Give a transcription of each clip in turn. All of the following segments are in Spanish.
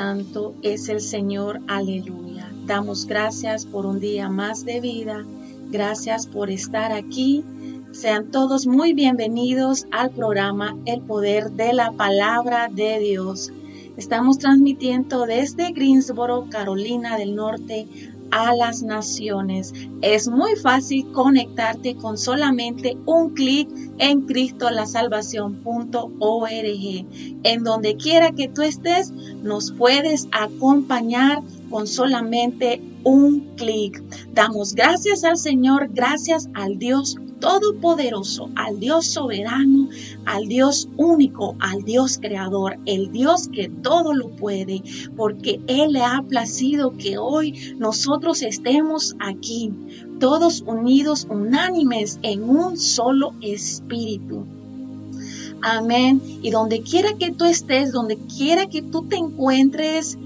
santo es el Señor, aleluya. Damos gracias por un día más de vida, gracias por estar aquí. Sean todos muy bienvenidos al programa El Poder de la Palabra de Dios. Estamos transmitiendo desde Greensboro, Carolina del Norte, a las naciones. Es muy fácil conectarte con solamente un clic en cristolasalvación.org. En donde quiera que tú estés, nos puedes acompañar con solamente un clic. Damos gracias al Señor, gracias al Dios Todopoderoso, al Dios soberano, al Dios único, al Dios creador, el Dios que todo lo puede, porque Él le ha placido que hoy nosotros estemos aquí, todos unidos, unánimes en un solo espíritu. Amén. Y donde quiera que tú estés, donde quiera que tú te encuentres,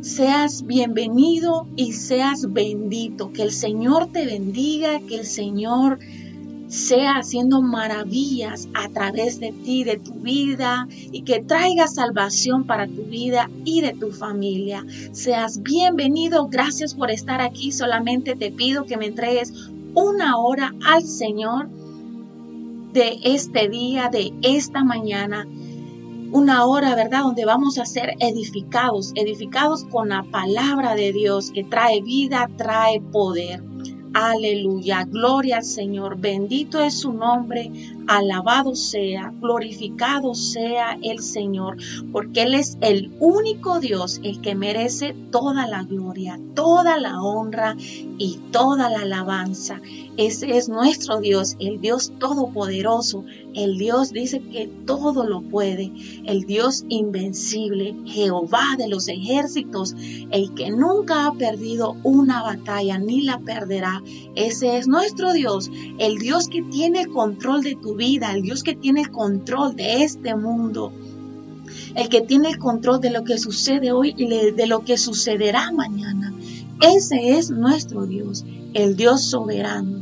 seas bienvenido y seas bendito. Que el Señor te bendiga, que el Señor sea haciendo maravillas a través de ti, de tu vida, y que traiga salvación para tu vida y de tu familia. Seas bienvenido, gracias por estar aquí. Solamente te pido que me entregues una hora al Señor de este día, de esta mañana una hora, ¿verdad? Donde vamos a ser edificados, edificados con la palabra de Dios que trae vida, trae poder. Aleluya, gloria al Señor, bendito es su nombre, alabado sea, glorificado sea el Señor, porque Él es el único Dios, el que merece toda la gloria, toda la honra y toda la alabanza. Ese es nuestro Dios, el Dios todopoderoso, el Dios dice que todo lo puede, el Dios invencible, Jehová de los ejércitos, el que nunca ha perdido una batalla ni la perderá. Ese es nuestro Dios, el Dios que tiene el control de tu vida, el Dios que tiene el control de este mundo el que tiene el control de lo que sucede hoy y de lo que sucederá mañana. Ese es nuestro Dios, el Dios soberano,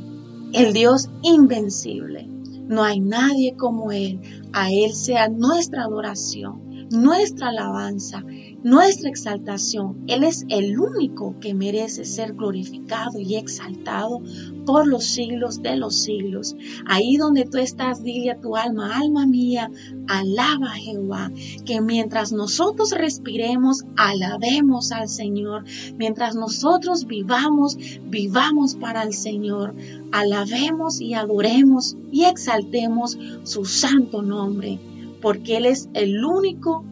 el Dios invencible. No hay nadie como Él. A Él sea nuestra adoración, nuestra alabanza, nuestra exaltación. Él es el único que merece ser glorificado y exaltado por los siglos de los siglos. Ahí donde tú estás, dile a tu alma, alma mía, alaba a Jehová, que mientras nosotros respiremos, alabemos al Señor. Mientras nosotros vivamos, vivamos para el Señor. Alabemos y adoremos y exaltemos su santo nombre, porque Él es el único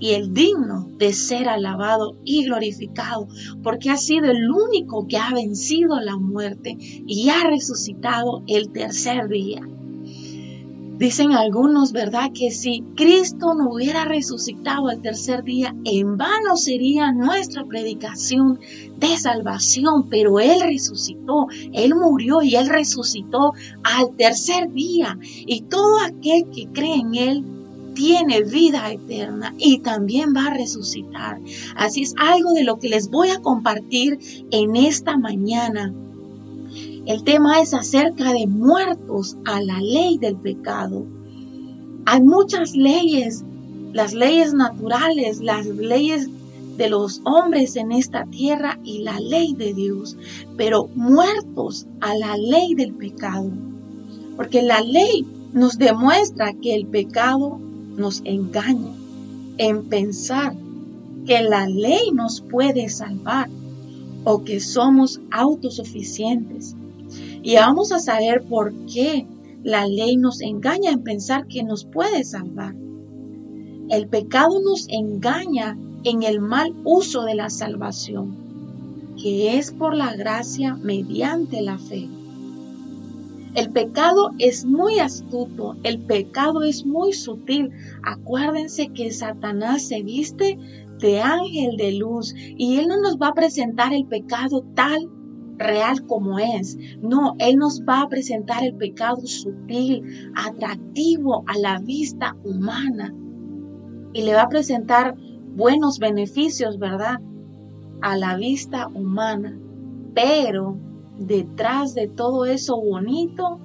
y el digno de ser alabado y glorificado, porque ha sido el único que ha vencido la muerte y ha resucitado el tercer día. Dicen algunos, ¿verdad? Que si Cristo no hubiera resucitado el tercer día, en vano sería nuestra predicación de salvación, pero Él resucitó, Él murió y Él resucitó al tercer día. Y todo aquel que cree en Él tiene vida eterna y también va a resucitar. Así es algo de lo que les voy a compartir en esta mañana. El tema es acerca de muertos a la ley del pecado. Hay muchas leyes, las leyes naturales, las leyes de los hombres en esta tierra y la ley de Dios, pero muertos a la ley del pecado. Porque la ley nos demuestra que el pecado nos engaña en pensar que la ley nos puede salvar o que somos autosuficientes. Y vamos a saber por qué la ley nos engaña en pensar que nos puede salvar. El pecado nos engaña en el mal uso de la salvación, que es por la gracia mediante la fe. El pecado es muy astuto, el pecado es muy sutil. Acuérdense que Satanás se viste de ángel de luz y él no nos va a presentar el pecado tal real como es. No, Él nos va a presentar el pecado sutil, atractivo a la vista humana. Y le va a presentar buenos beneficios, ¿verdad? A la vista humana. Pero detrás de todo eso bonito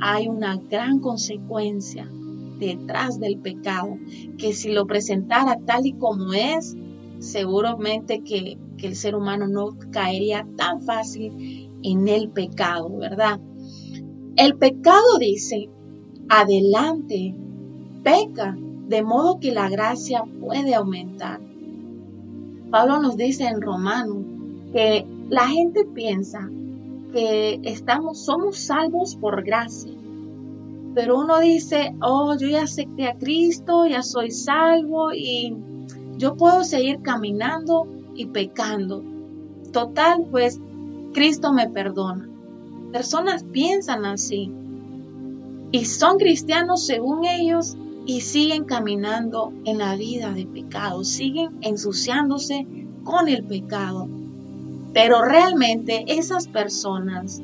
hay una gran consecuencia detrás del pecado, que si lo presentara tal y como es, seguramente que, que el ser humano no caería tan fácil en el pecado, ¿verdad? El pecado dice, adelante, peca, de modo que la gracia puede aumentar. Pablo nos dice en Romanos que la gente piensa que estamos, somos salvos por gracia. Pero uno dice, oh, yo ya acepté a Cristo, ya soy salvo y yo puedo seguir caminando y pecando. Total, pues Cristo me perdona. Personas piensan así y son cristianos según ellos y siguen caminando en la vida de pecado, siguen ensuciándose con el pecado. Pero realmente esas personas,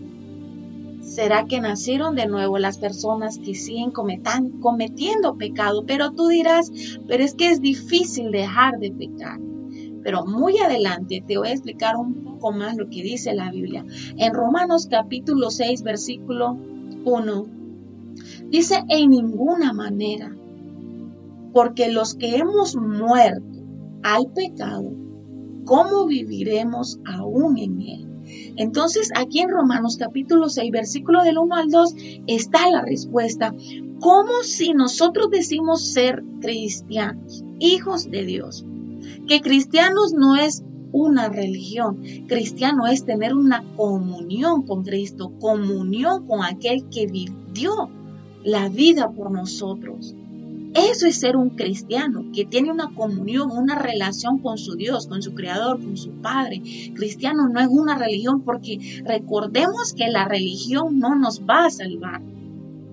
¿será que nacieron de nuevo las personas que siguen cometiendo pecado? Pero tú dirás, pero es que es difícil dejar de pecar. Pero muy adelante te voy a explicar un poco más lo que dice la Biblia. En Romanos capítulo 6, versículo 1, dice, en ninguna manera, porque los que hemos muerto al pecado, ¿cómo viviremos aún en él? Entonces, aquí en Romanos capítulo 6, versículo del 1 al 2, está la respuesta. ¿Cómo si nosotros decimos ser cristianos, hijos de Dios? que cristianos no es una religión, cristiano es tener una comunión con Cristo, comunión con aquel que vivió la vida por nosotros. Eso es ser un cristiano, que tiene una comunión, una relación con su Dios, con su Creador, con su Padre. Cristiano no es una religión porque recordemos que la religión no nos va a salvar.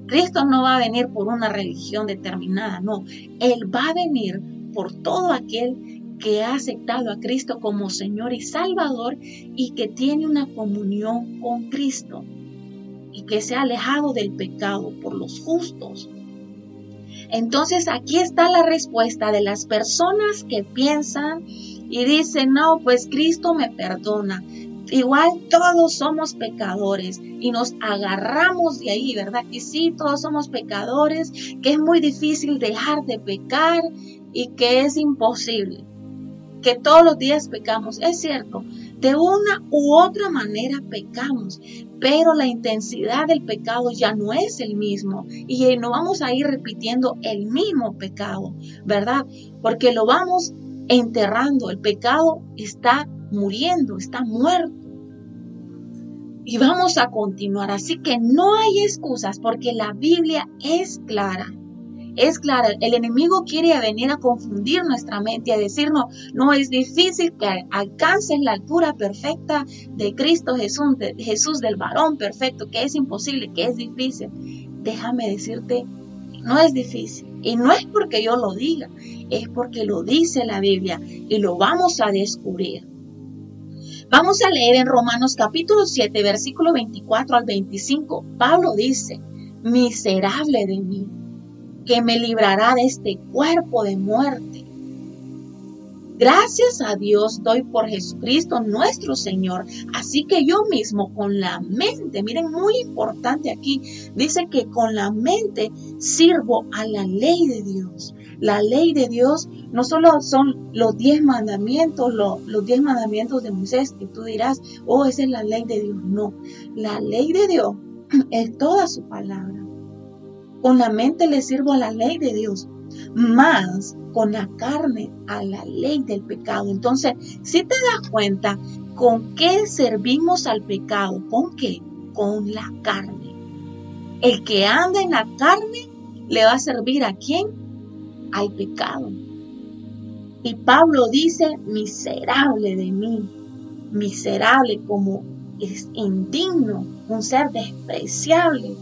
Cristo no va a venir por una religión determinada, no. Él va a venir por todo aquel que ha aceptado a Cristo como Señor y Salvador y que tiene una comunión con Cristo y que se ha alejado del pecado por los justos. Entonces aquí está la respuesta de las personas que piensan y dicen, no, pues Cristo me perdona. Igual todos somos pecadores y nos agarramos de ahí, ¿verdad? Que sí, todos somos pecadores, que es muy difícil dejar de pecar y que es imposible que todos los días pecamos. Es cierto, de una u otra manera pecamos, pero la intensidad del pecado ya no es el mismo y no vamos a ir repitiendo el mismo pecado, ¿verdad? Porque lo vamos enterrando, el pecado está muriendo, está muerto. Y vamos a continuar, así que no hay excusas porque la Biblia es clara es clara, el enemigo quiere venir a confundir nuestra mente, a decirnos, no es difícil que alcances la altura perfecta de Cristo Jesús, Jesús del varón perfecto, que es imposible, que es difícil. Déjame decirte, no es difícil. Y no es porque yo lo diga, es porque lo dice la Biblia y lo vamos a descubrir. Vamos a leer en Romanos capítulo 7, versículo 24 al 25. Pablo dice, miserable de mí que me librará de este cuerpo de muerte. Gracias a Dios doy por Jesucristo nuestro Señor. Así que yo mismo con la mente, miren, muy importante aquí, dice que con la mente sirvo a la ley de Dios. La ley de Dios no solo son los diez mandamientos, los diez mandamientos de Moisés, que tú dirás, oh, esa es la ley de Dios. No, la ley de Dios es toda su palabra. Con la mente le sirvo a la ley de Dios, más con la carne a la ley del pecado. Entonces, si te das cuenta, ¿con qué servimos al pecado? ¿Con qué? Con la carne. El que anda en la carne le va a servir a quién? Al pecado. Y Pablo dice, miserable de mí, miserable como es indigno, un ser despreciable.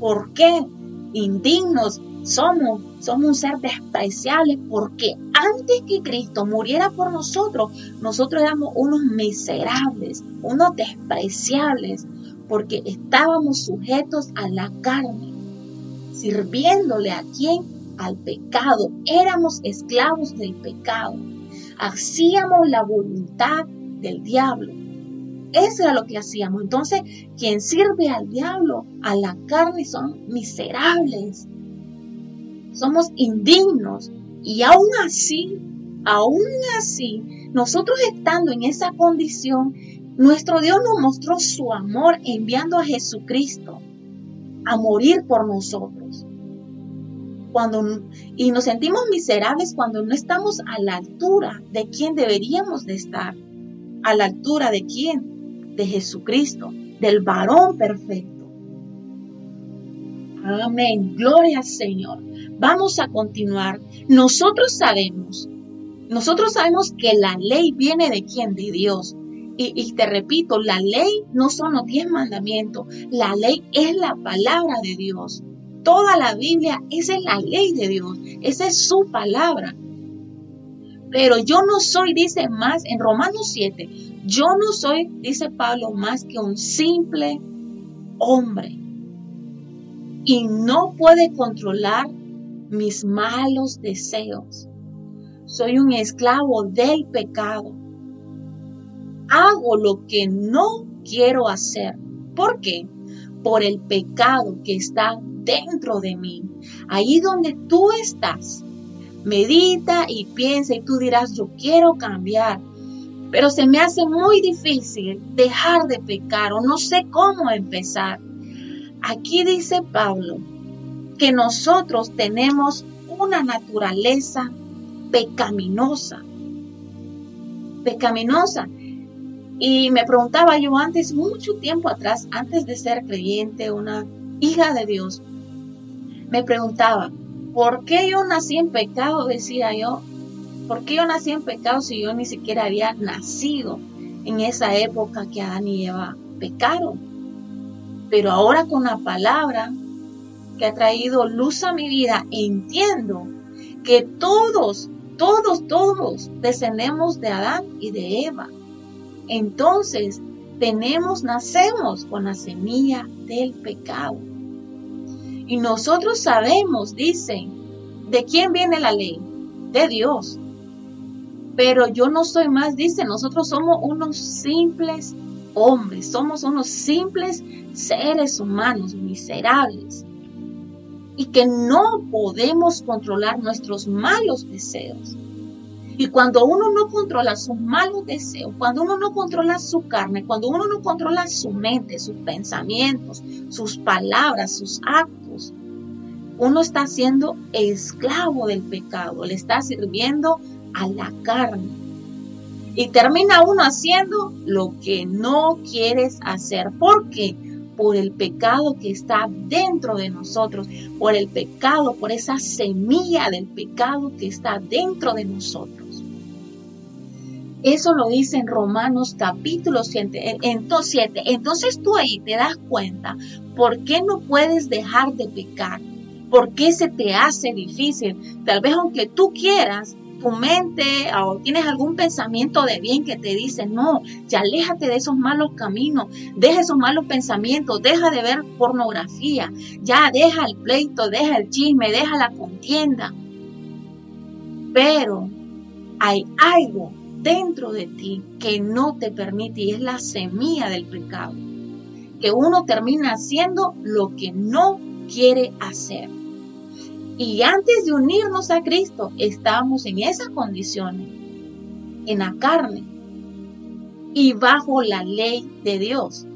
¿Por qué? Indignos, somos, somos un ser despreciable porque antes que Cristo muriera por nosotros, nosotros éramos unos miserables, unos despreciables, porque estábamos sujetos a la carne, sirviéndole a quien? Al pecado. Éramos esclavos del pecado. Hacíamos la voluntad del diablo. Eso era lo que hacíamos. Entonces, quien sirve al diablo, a la carne, son miserables. Somos indignos. Y aún así, aún así, nosotros estando en esa condición, nuestro Dios nos mostró su amor enviando a Jesucristo a morir por nosotros. Cuando, y nos sentimos miserables cuando no estamos a la altura de quien deberíamos de estar. ¿A la altura de quién? De Jesucristo, del varón perfecto. Amén. Gloria al Señor. Vamos a continuar. Nosotros sabemos, nosotros sabemos que la ley viene de quién? De Dios. Y, te repito, la ley no son los diez mandamientos, la ley es la palabra de Dios. Toda la Biblia, esa es la ley de Dios, esa es su palabra. Pero yo no soy, dice más en Romanos 7, yo no soy, dice Pablo, más que un simple hombre. Y no puede controlar mis malos deseos. Soy un esclavo del pecado hago lo que no quiero hacer. ¿Por qué? Por el pecado que está dentro de mí. Ahí donde tú estás. Medita y piensa y tú dirás, yo quiero cambiar. Pero se me hace muy difícil dejar de pecar o no sé cómo empezar. Aquí dice Pablo que nosotros tenemos una naturaleza pecaminosa. Pecaminosa. Y me preguntaba yo antes, mucho tiempo atrás, antes de ser creyente, una hija de Dios, me preguntaba, ¿por qué yo nací en pecado? Decía yo, ¿por qué yo nací en pecado si yo ni siquiera había nacido en esa época que Adán y Eva pecaron? Pero ahora con la palabra que ha traído luz a mi vida, entiendo que todos, todos, todos descendemos de Adán y de Eva entonces tenemos, nacemos con la semilla del pecado. Y nosotros sabemos, dicen, ¿de quién viene la ley? De Dios. Pero yo no soy más, dice, nosotros somos unos simples hombres, somos unos simples seres humanos miserables y que no podemos controlar nuestros malos deseos. Y cuando uno no controla sus malos deseos, cuando uno no controla su carne, cuando uno no controla su mente, sus pensamientos, sus palabras, sus actos, uno está siendo esclavo del pecado, le está sirviendo a la carne. Y termina uno haciendo lo que no quieres hacer. ¿Por qué? Por el pecado que está dentro de nosotros, por el pecado, por esa semilla del pecado que está dentro de nosotros. Eso lo dice en Romanos capítulo 7. Entonces tú ahí te das cuenta por qué no puedes dejar de pecar. ¿Por qué se te hace difícil? Tal vez aunque tú quieras, tu mente o tienes algún pensamiento de bien que te dice, no, ya aléjate de esos malos caminos, deja esos malos pensamientos, deja de ver pornografía, ya deja el pleito, deja el chisme, deja la contienda. Pero hay algo dentro de ti que no te permite y es la semilla del pecado. Que uno termina haciendo lo que no quiere hacer. Y antes de unirnos a Cristo, estábamos en esas condiciones, en la carne y bajo la ley de Dios.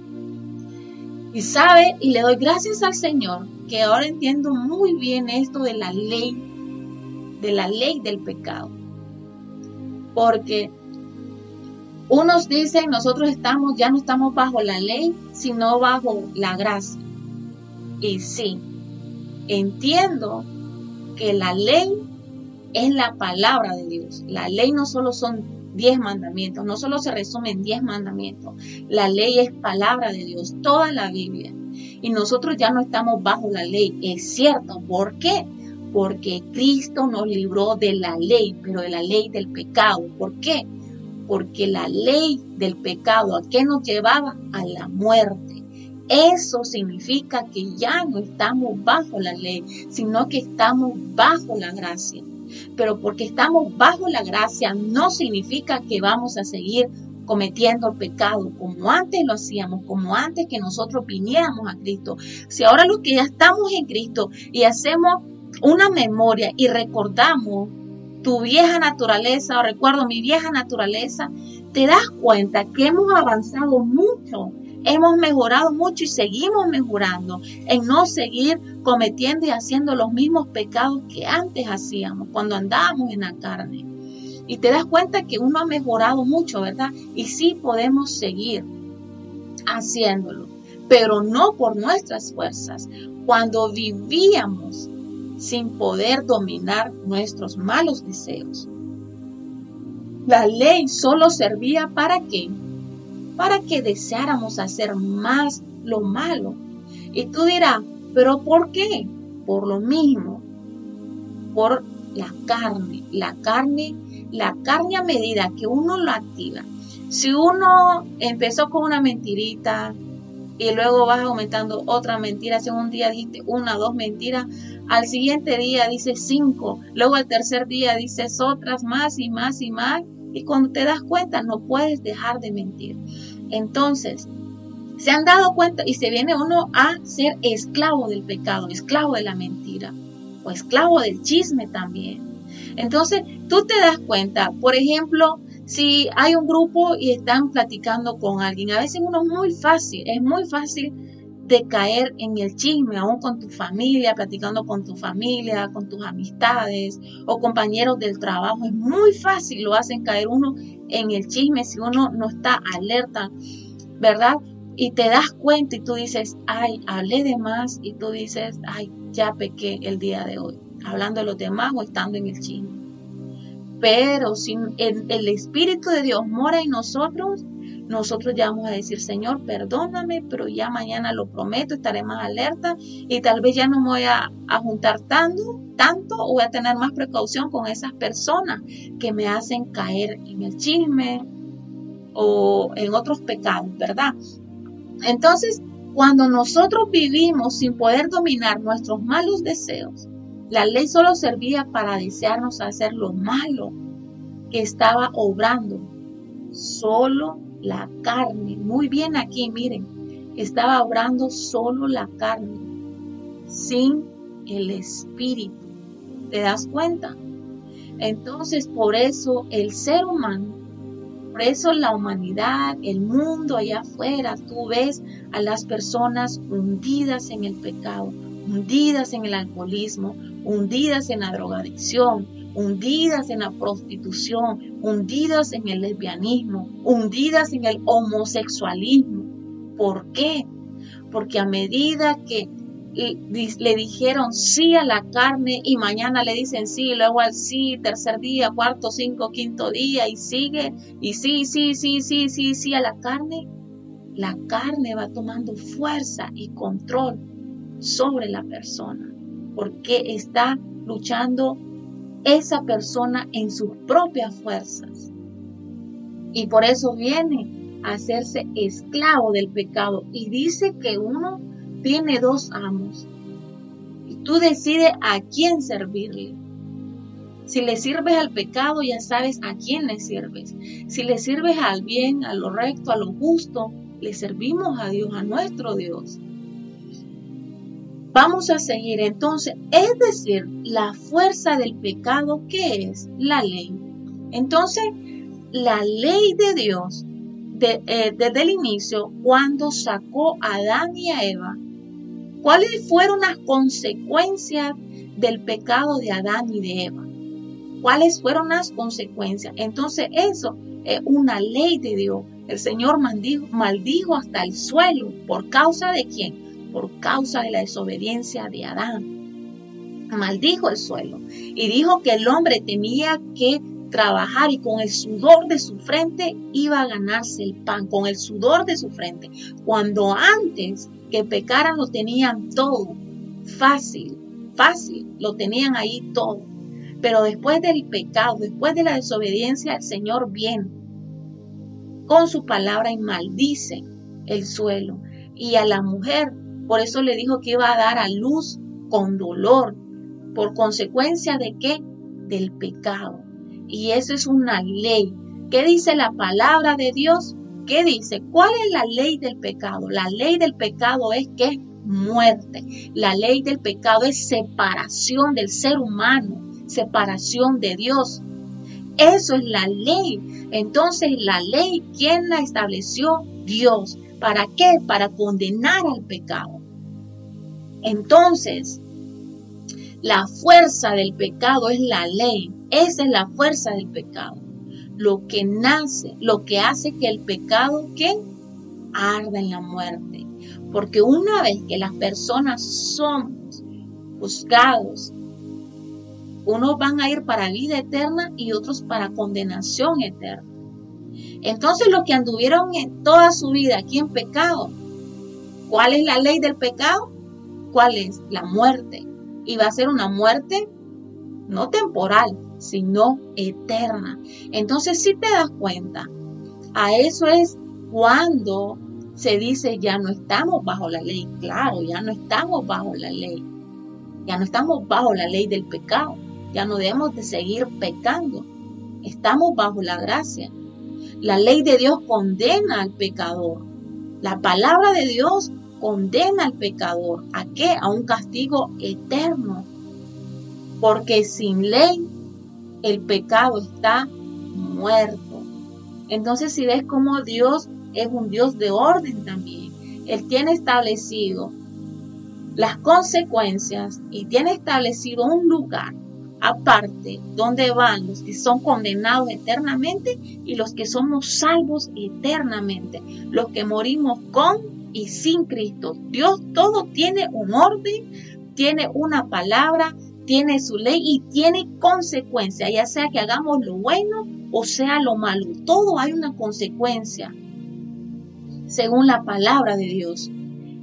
Y sabe, y le doy gracias al Señor, que ahora entiendo muy bien esto de la ley, de la ley del pecado porque unos dicen nosotros estamos, ya no estamos bajo la ley, sino bajo la gracia. Y sí, entiendo que la ley es la palabra de Dios. La ley no solo son diez mandamientos, no solo se resume en diez mandamientos. La ley es palabra de Dios, toda la Biblia. Y nosotros ya no estamos bajo la ley, es cierto. ¿Por qué? porque Cristo nos libró de la ley, pero de la ley del pecado. ¿Por qué? Porque la ley del pecado, ¿a qué nos llevaba? A la muerte. Eso significa que ya no estamos bajo la ley, sino que estamos bajo la gracia. Pero porque estamos bajo la gracia no significa que vamos a seguir cometiendo el pecado como antes lo hacíamos, como antes que nosotros viniéramos a Cristo. Si ahora los que ya estamos en Cristo y hacemos una memoria y recordamos tu vieja naturaleza, o recuerdo mi vieja naturaleza, te das cuenta que hemos avanzado mucho, hemos mejorado mucho y seguimos mejorando en no seguir cometiendo y haciendo los mismos pecados que antes hacíamos cuando andábamos en la carne. Y te das cuenta que uno ha mejorado mucho, ¿verdad? Y sí podemos seguir haciéndolo, pero no por nuestras fuerzas. Cuando vivíamos sin poder dominar nuestros malos deseos. La ley solo servía para qué? Para que deseáramos hacer más lo malo. Y tú dirás, pero ¿por qué? Por lo mismo, por la carne. La carne, la carne a medida que uno lo activa. Si uno empezó con una mentirita, y luego vas aumentando otra mentira. Si un día dijiste una, dos mentiras, al siguiente día dices cinco, luego al tercer día dices otras más y más y más. Y cuando te das cuenta, no puedes dejar de mentir. Entonces, se han dado cuenta y se viene uno a ser esclavo del pecado, esclavo de la mentira o esclavo del chisme también. Entonces, tú te das cuenta, por ejemplo, si hay un grupo y están platicando con alguien, a veces uno es muy fácil, es muy fácil de caer en el chisme, aún con tu familia, platicando con tu familia, con tus amistades o compañeros del trabajo. Es muy fácil, lo hacen caer uno en el chisme si uno no está alerta, ¿verdad? Y te das cuenta y tú dices, ay, hablé de más y tú dices, ay, ya pequé el día de hoy, hablando de los demás o estando en el chisme. Pero si el, Espíritu de Dios mora en nosotros, nosotros ya vamos a decir, Señor, perdóname, pero ya mañana lo prometo, estaré más alerta y tal vez ya no me voy a, juntar tanto, tanto o voy a tener más precaución con esas personas que me hacen caer en el chisme o en otros pecados, ¿verdad? Entonces, cuando nosotros vivimos sin poder dominar nuestros malos deseos, la ley solo servía para desearnos hacer lo malo que estaba obrando. Solo la carne. Muy bien aquí, miren. Estaba obrando solo la carne, sin el espíritu. ¿Te das cuenta? Entonces, por eso el ser humano, por eso la humanidad, el mundo allá afuera, tú ves a las personas hundidas en el pecado, hundidas en el alcoholismo, hundidas en la drogadicción, hundidas en la prostitución, hundidas en el lesbianismo, hundidas en el homosexualismo. ¿Por qué? Porque a medida que le dijeron sí a la carne y mañana le dicen sí, luego al sí, tercer día, cuarto, cinco, quinto día y sigue y sí, sí, sí, sí, sí, sí a la carne, la carne va tomando fuerza y control sobre la persona porque está luchando esa persona en sus propias fuerzas. Y por eso viene a hacerse esclavo del pecado. Y dice que uno tiene dos amos. Y tú decides a quién servirle. Si le sirves al pecado, ya sabes a quién le sirves. Si le sirves al bien, a lo recto, a lo justo, le servimos a Dios, a nuestro Dios. Vamos a seguir entonces, es decir, la fuerza del pecado, ¿qué es? La ley. Entonces, la ley de Dios, eh, desde el inicio, cuando sacó a Adán y a Eva, ¿cuáles fueron las consecuencias del pecado de Adán y de Eva? ¿Cuáles fueron las consecuencias? Entonces, eso es una ley de Dios. El Señor maldijo hasta el suelo. ¿Por causa de quién? Por causa de la desobediencia de Adán. Maldijo el suelo y dijo que el hombre tenía que trabajar y con el sudor de su frente iba a ganarse el pan, con el sudor de su frente. Cuando antes que pecaran lo tenían todo, fácil, fácil, lo tenían ahí todo. Pero después del pecado, después de la desobediencia, el Señor viene con su palabra y maldice el suelo. Y a la mujer por eso le dijo que iba a dar a luz con dolor, por consecuencia de qué? Del pecado. Y eso es una ley. ¿Qué dice la palabra de Dios? ¿Qué dice? ¿Cuál es la ley del pecado? La ley del pecado es que muerte. La ley del pecado es separación del ser humano separación de Dios. Eso es la ley. Entonces la ley, ¿quién la estableció? Dios. ¿Para qué? Para condenar al pecado. Entonces, la fuerza del pecado es la ley. Esa es la fuerza del pecado. Lo que nace, lo que hace que el pecado que arda en la muerte. Porque una vez que las personas somos juzgados, unos van a ir para vida eterna y otros para condenación eterna. Entonces los que anduvieron en toda su vida aquí en pecado, ¿cuál es la ley del pecado? ¿Cuál es? La muerte. Y va a ser una muerte no temporal, sino eterna. Entonces si te das cuenta, a eso es cuando se dice ya no estamos bajo la ley. Claro, ya no estamos bajo la ley. Ya no estamos bajo la ley del pecado. Ya no debemos de seguir pecando. Estamos bajo la gracia. La ley de Dios condena al pecador. La palabra de Dios condena al pecador. ¿A qué? A un castigo eterno. Porque sin ley el pecado está muerto. Entonces si ves cómo Dios es un Dios de orden también, Él tiene establecido las consecuencias y tiene establecido un lugar aparte donde van los que son condenados eternamente y los que somos salvos eternamente, los que morimos con y sin Cristo. Dios todo tiene un orden, tiene una palabra, tiene su ley y tiene consecuencia, ya sea que hagamos lo bueno o sea lo malo. Todo hay una consecuencia, según la palabra de Dios.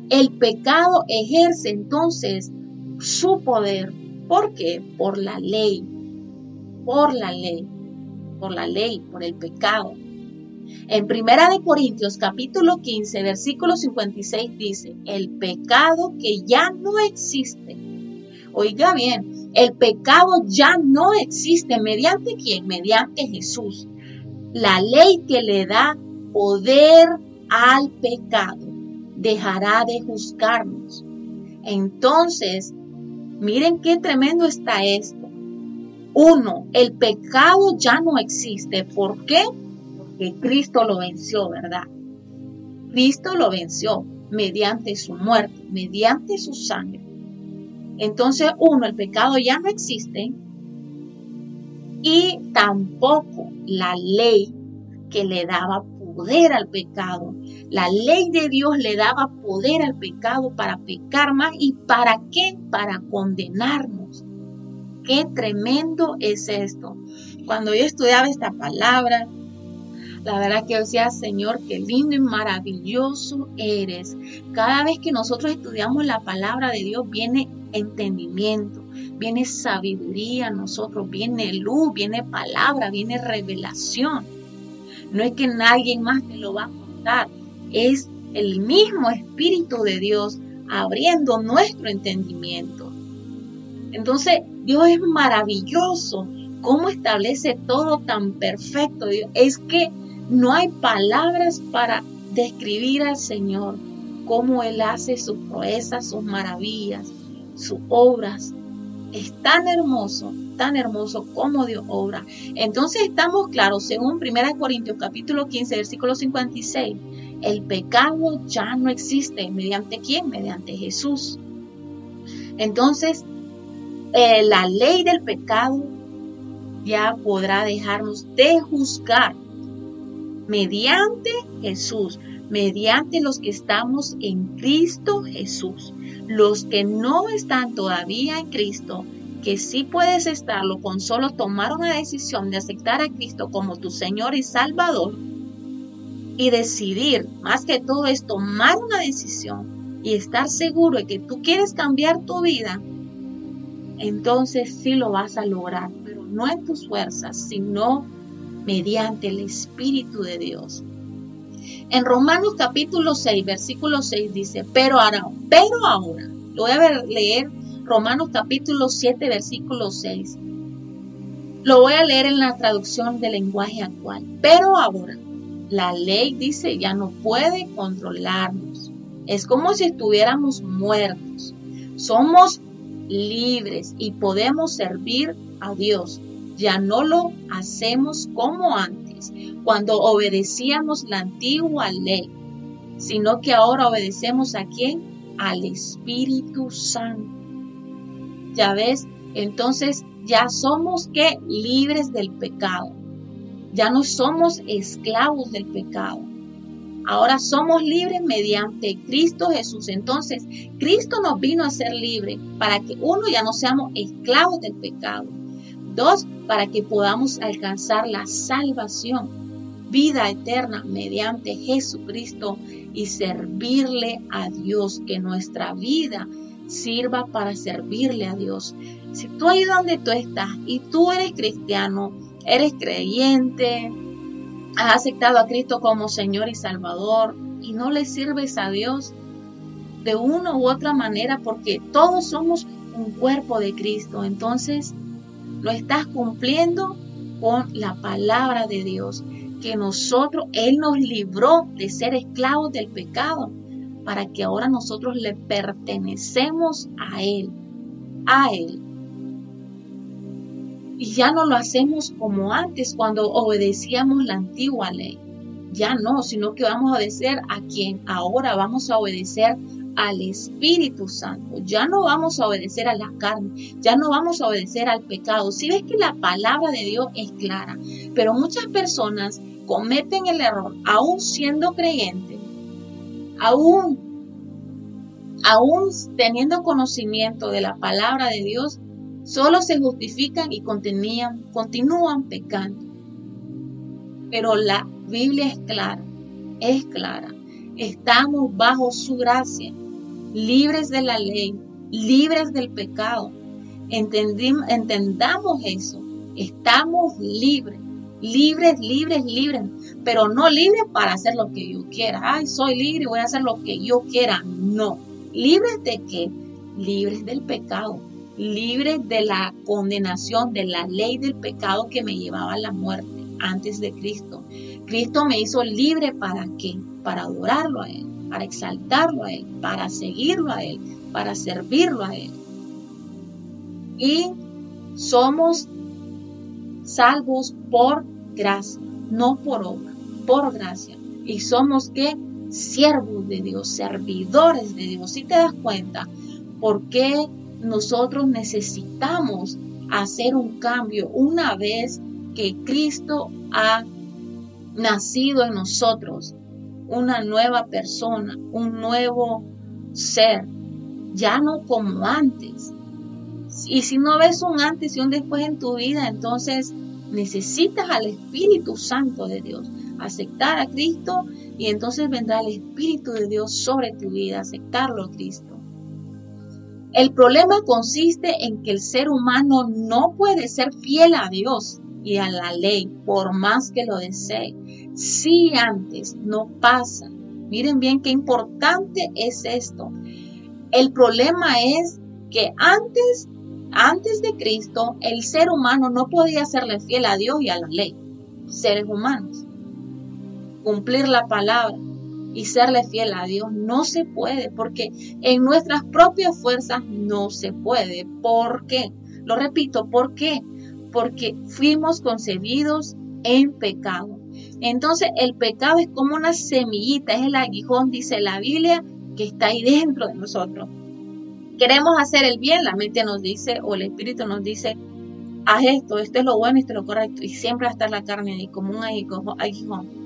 El pecado ejerce entonces su poder ¿Por qué? Por la ley, por la ley, por la ley, por el pecado. En Primera de Corintios capítulo 15 versículo 56 dice, el pecado que ya no existe. Oiga bien, el pecado ya no existe. ¿Mediante quién? Mediante Jesús. La ley que le da poder al pecado dejará de juzgarnos. Entonces, Miren qué tremendo está esto. Uno, el pecado ya no existe. ¿Por qué? Cristo lo venció, ¿verdad? Cristo lo venció mediante su muerte, mediante su sangre. Entonces, uno, el pecado ya no existe y tampoco la ley que le daba poder al pecado. La ley de Dios le daba poder al pecado para pecar más y para qué? Para condenarnos. Qué tremendo es esto. Cuando yo estudiaba esta palabra, la verdad que yo decía, Señor, qué lindo y maravilloso eres. Cada vez que nosotros estudiamos la palabra de Dios, viene entendimiento, viene sabiduría nosotros, viene luz, viene palabra, viene revelación. No es que nadie más te lo va a contar, es el mismo Espíritu de Dios abriendo nuestro entendimiento. Entonces, Dios es maravilloso. ¿Cómo establece todo tan perfecto? Es que no hay palabras para describir al Señor, cómo Él hace sus proezas, sus maravillas, sus obras. Es tan hermoso tan hermoso como Dios obra. Entonces estamos claros, según 1 Corintios capítulo 15, versículo 56, el pecado ya no existe. ¿Mediante quién? Mediante Jesús. Entonces, eh, la ley del pecado ya podrá dejarnos de juzgar mediante Jesús, mediante los que estamos en Cristo Jesús. Los que no están todavía en Cristo que sí puedes estarlo con solo tomar una decisión de aceptar a Cristo como tu Señor y Salvador y decidir, más que todo es tomar una decisión y estar seguro de que tú quieres cambiar tu vida, entonces sí lo vas a lograr, pero no en tus fuerzas, sino mediante el Espíritu de Dios. En Romanos capítulo 6, versículo 6 dice, pero ahora, pero ahora, lo voy a leer Romanos capítulo 7, versículo 6. Lo voy a leer en la traducción del lenguaje actual. Pero ahora, la ley dice ya no puede controlarnos. Es como si estuviéramos muertos. Somos libres y podemos servir a Dios. Ya no lo hacemos como antes, cuando obedecíamos la antigua ley, sino que ahora obedecemos a quién? Al Espíritu Santo. Ya ves, entonces ya somos que libres del pecado. Ya no somos esclavos del pecado. Ahora somos libres mediante Cristo Jesús. Entonces, Cristo nos vino a ser libres para que uno ya no seamos esclavos del pecado. Dos, para que podamos alcanzar la salvación, vida eterna mediante Jesucristo y servirle a Dios, que nuestra vida sirva para servirle a Dios. Si tú ahí donde tú estás y tú eres cristiano, eres creyente, has aceptado a Cristo como Señor y Salvador y no le sirves a Dios de una u otra manera porque todos somos un cuerpo de Cristo, entonces lo estás cumpliendo con la palabra de Dios, que nosotros, Él nos libró de ser esclavos del pecado, para que ahora nosotros le pertenecemos a Él, a Él. Y ya no lo hacemos como antes cuando obedecíamos la antigua ley. Ya no, sino que vamos a obedecer a quien ahora vamos a obedecer al Espíritu Santo. Ya no vamos a obedecer a la carne, ya no vamos a obedecer al pecado. Si ves que la palabra de Dios es clara, pero muchas personas cometen el error, aún siendo creyentes, aún, aún teniendo conocimiento de la palabra de Dios, solo se justifican y continúan pecando. Pero la Biblia es clara, es clara. Estamos bajo su gracia, libres de la ley, libres del pecado. entendamos eso. Estamos libres, libres, libres, libres, pero no libres para hacer lo que yo quiera. Ay, soy libre y voy a hacer lo que yo quiera. No. ¿Libres de qué? Libres del pecado libre de la condenación, de la ley del pecado que me llevaba a la muerte antes de Cristo. Cristo me hizo libre para qué? Para adorarlo a Él, para exaltarlo a Él, para seguirlo a Él, para servirlo a Él. Y somos salvos por gracia, no por obra, por gracia. Y somos que siervos de Dios, servidores de Dios. Si te das cuenta, ¿por qué nosotros necesitamos hacer un cambio una vez que Cristo ha nacido en nosotros, una nueva persona, un nuevo ser, ya no como antes. Y si no ves un antes y un después en tu vida, entonces necesitas al Espíritu Santo de Dios, aceptar a Cristo y entonces vendrá el Espíritu de Dios sobre tu vida, aceptarlo a Cristo. El problema consiste en que el ser humano no puede ser fiel a Dios y a la ley por más que lo desee. Si antes no pasa. Miren bien qué importante es esto. El problema es que antes, antes de Cristo, el ser humano no podía serle fiel a Dios y a la ley. Seres humanos. Cumplir la palabra y serle fiel a Dios no se puede porque en nuestras propias fuerzas no se puede. ¿Por qué? Lo repito, ¿por qué? Porque fuimos concebidos en pecado. Entonces el pecado es como una semillita, es el aguijón, dice la Biblia, que está ahí dentro de nosotros. Queremos hacer el bien, la mente nos dice, o el espíritu nos dice, haz esto, esto es lo bueno, esto es lo correcto, y siempre va a estar la carne ahí como un aguijón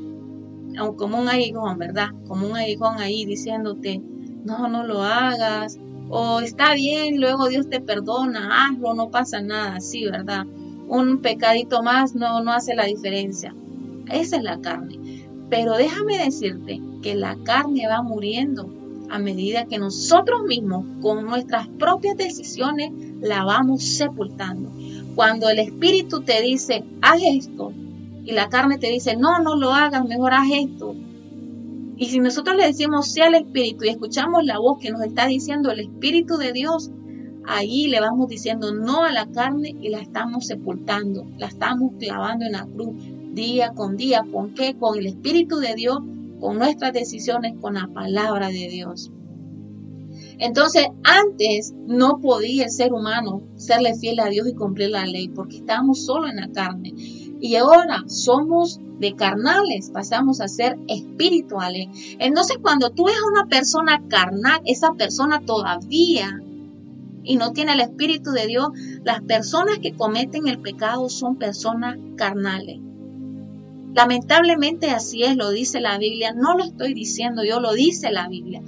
como un aguijón, ¿verdad? Como un aguijón ahí diciéndote, no, no lo hagas, o está bien, luego Dios te perdona, hazlo, no pasa nada, sí, ¿verdad? Un pecadito más no, no hace la diferencia. Esa es la carne. Pero déjame decirte que la carne va muriendo a medida que nosotros mismos, con nuestras propias decisiones, la vamos sepultando. Cuando el Espíritu te dice, haz esto, y la carne te dice, no, no lo hagas, mejor haz esto. Y si nosotros le decimos sí al Espíritu y escuchamos la voz que nos está diciendo el Espíritu de Dios, ahí le vamos diciendo no a la carne y la estamos sepultando, la estamos clavando en la cruz día con día. ¿Con qué? Con el Espíritu de Dios, con nuestras decisiones, con la palabra de Dios. Entonces, antes no podía el ser humano serle fiel a Dios y cumplir la ley porque estábamos solo en la carne. Y ahora somos de carnales, pasamos a ser espirituales. Entonces, cuando tú eres una persona carnal, esa persona todavía y no tiene el Espíritu de Dios, las personas que cometen el pecado son personas carnales. Lamentablemente así es, lo dice la Biblia, no lo estoy diciendo yo, lo dice la Biblia.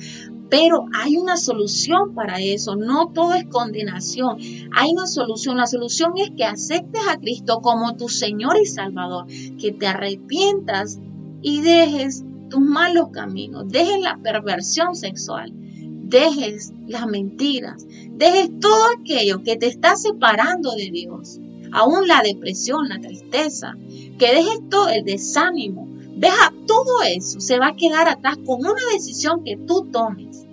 Pero hay una solución para eso, no todo es condenación, hay una solución, la solución es que aceptes a Cristo como tu Señor y Salvador, que te arrepientas y dejes tus malos caminos, dejes la perversión sexual, dejes las mentiras, dejes todo aquello que te está separando de Dios, aún la depresión, la tristeza, que dejes todo el desánimo, deja todo eso, se va a quedar atrás con una decisión que tú tomes.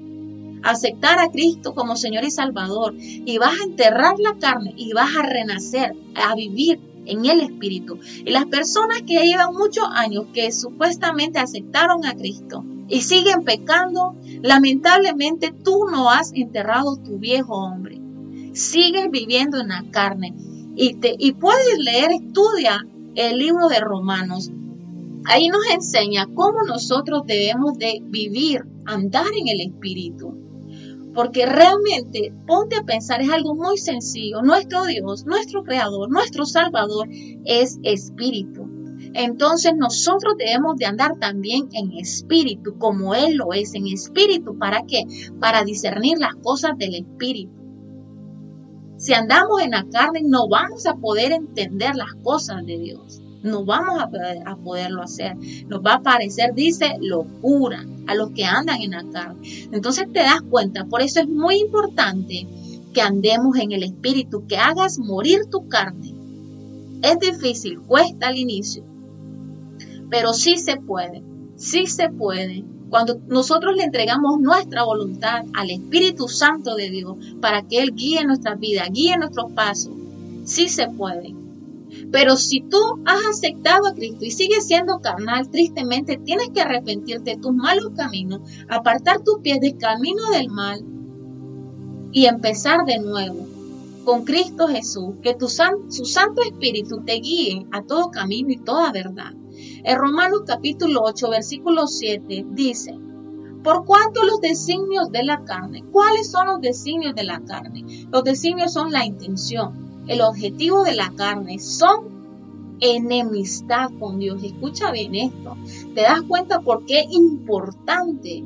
Aceptar a Cristo como Señor y Salvador y vas a enterrar la carne y vas a renacer, a vivir en el Espíritu. Y las personas que llevan muchos años que supuestamente aceptaron a Cristo y siguen pecando, lamentablemente tú no has enterrado tu viejo hombre. Sigues viviendo en la carne. Y, te, y puedes leer, estudia el libro de Romanos. Ahí nos enseña cómo nosotros debemos de vivir, andar en el Espíritu. Porque realmente, ponte a pensar, es algo muy sencillo. Nuestro Dios, nuestro Creador, nuestro Salvador es Espíritu. Entonces nosotros debemos de andar también en espíritu, como Él lo es, en espíritu. ¿Para qué? Para discernir las cosas del espíritu. Si andamos en la carne, no vamos a poder entender las cosas de Dios. No vamos a, a poderlo hacer. Nos va a parecer, dice, locura a los que andan en la carne. Entonces te das cuenta, por eso es muy importante que andemos en el espíritu, que hagas morir tu carne. Es difícil, cuesta al inicio, pero sí se puede, sí se puede. Cuando nosotros le entregamos nuestra voluntad al Espíritu Santo de Dios para que Él guíe nuestra vida, guíe nuestros pasos, sí se puede. Pero si tú has aceptado a Cristo y sigues siendo carnal, tristemente tienes que arrepentirte de tus malos caminos, apartar tus pies del camino del mal y empezar de nuevo con Cristo Jesús, que tu su Santo Espíritu te guíe a todo camino y toda verdad. En Romanos capítulo 8, versículo 7 dice, por cuanto los designios de la carne, ¿cuáles son los designios de la carne? Los designios son la intención. El objetivo de la carne son enemistad con Dios. Escucha bien esto. Te das cuenta por qué es importante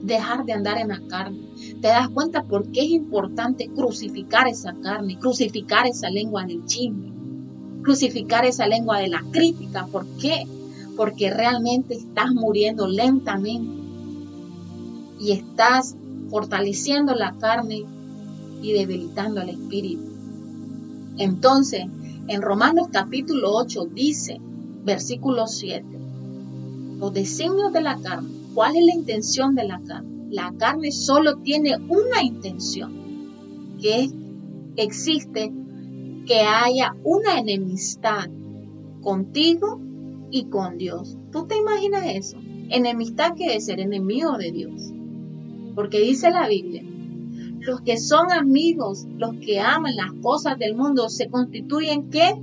dejar de andar en la carne. Te das cuenta por qué es importante crucificar esa carne, crucificar esa lengua del chisme, crucificar esa lengua de la crítica. ¿Por qué? Porque realmente estás muriendo lentamente y estás fortaleciendo la carne y debilitando el espíritu. Entonces, en Romanos capítulo 8 dice, versículo 7, los designios de la carne, ¿cuál es la intención de la carne? La carne solo tiene una intención, que existe que haya una enemistad contigo y con Dios. ¿Tú te imaginas eso? Enemistad quiere ser enemigo de Dios. Porque dice la Biblia, los que son amigos, los que aman las cosas del mundo, se constituyen ¿qué?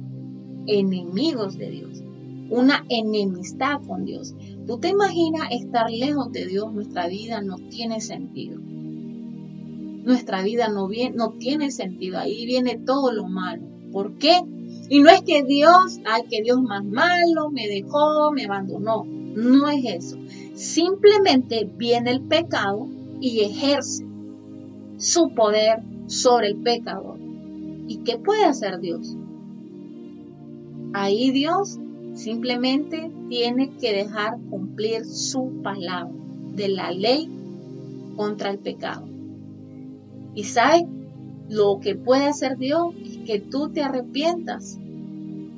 Enemigos de Dios. Una enemistad con Dios. ¿Tú te imaginas estar lejos de Dios? Nuestra vida no tiene sentido. Nuestra vida no, viene, no tiene sentido. Ahí viene todo lo malo. ¿Por qué? Y no es que Dios, ay, que Dios más malo, me dejó, me abandonó. No es eso. Simplemente viene el pecado y ejerce su poder sobre el pecador. ¿Y qué puede hacer Dios? Ahí Dios simplemente tiene que dejar cumplir su palabra de la ley contra el pecado. Y sabe lo que puede hacer Dios que tú te arrepientas.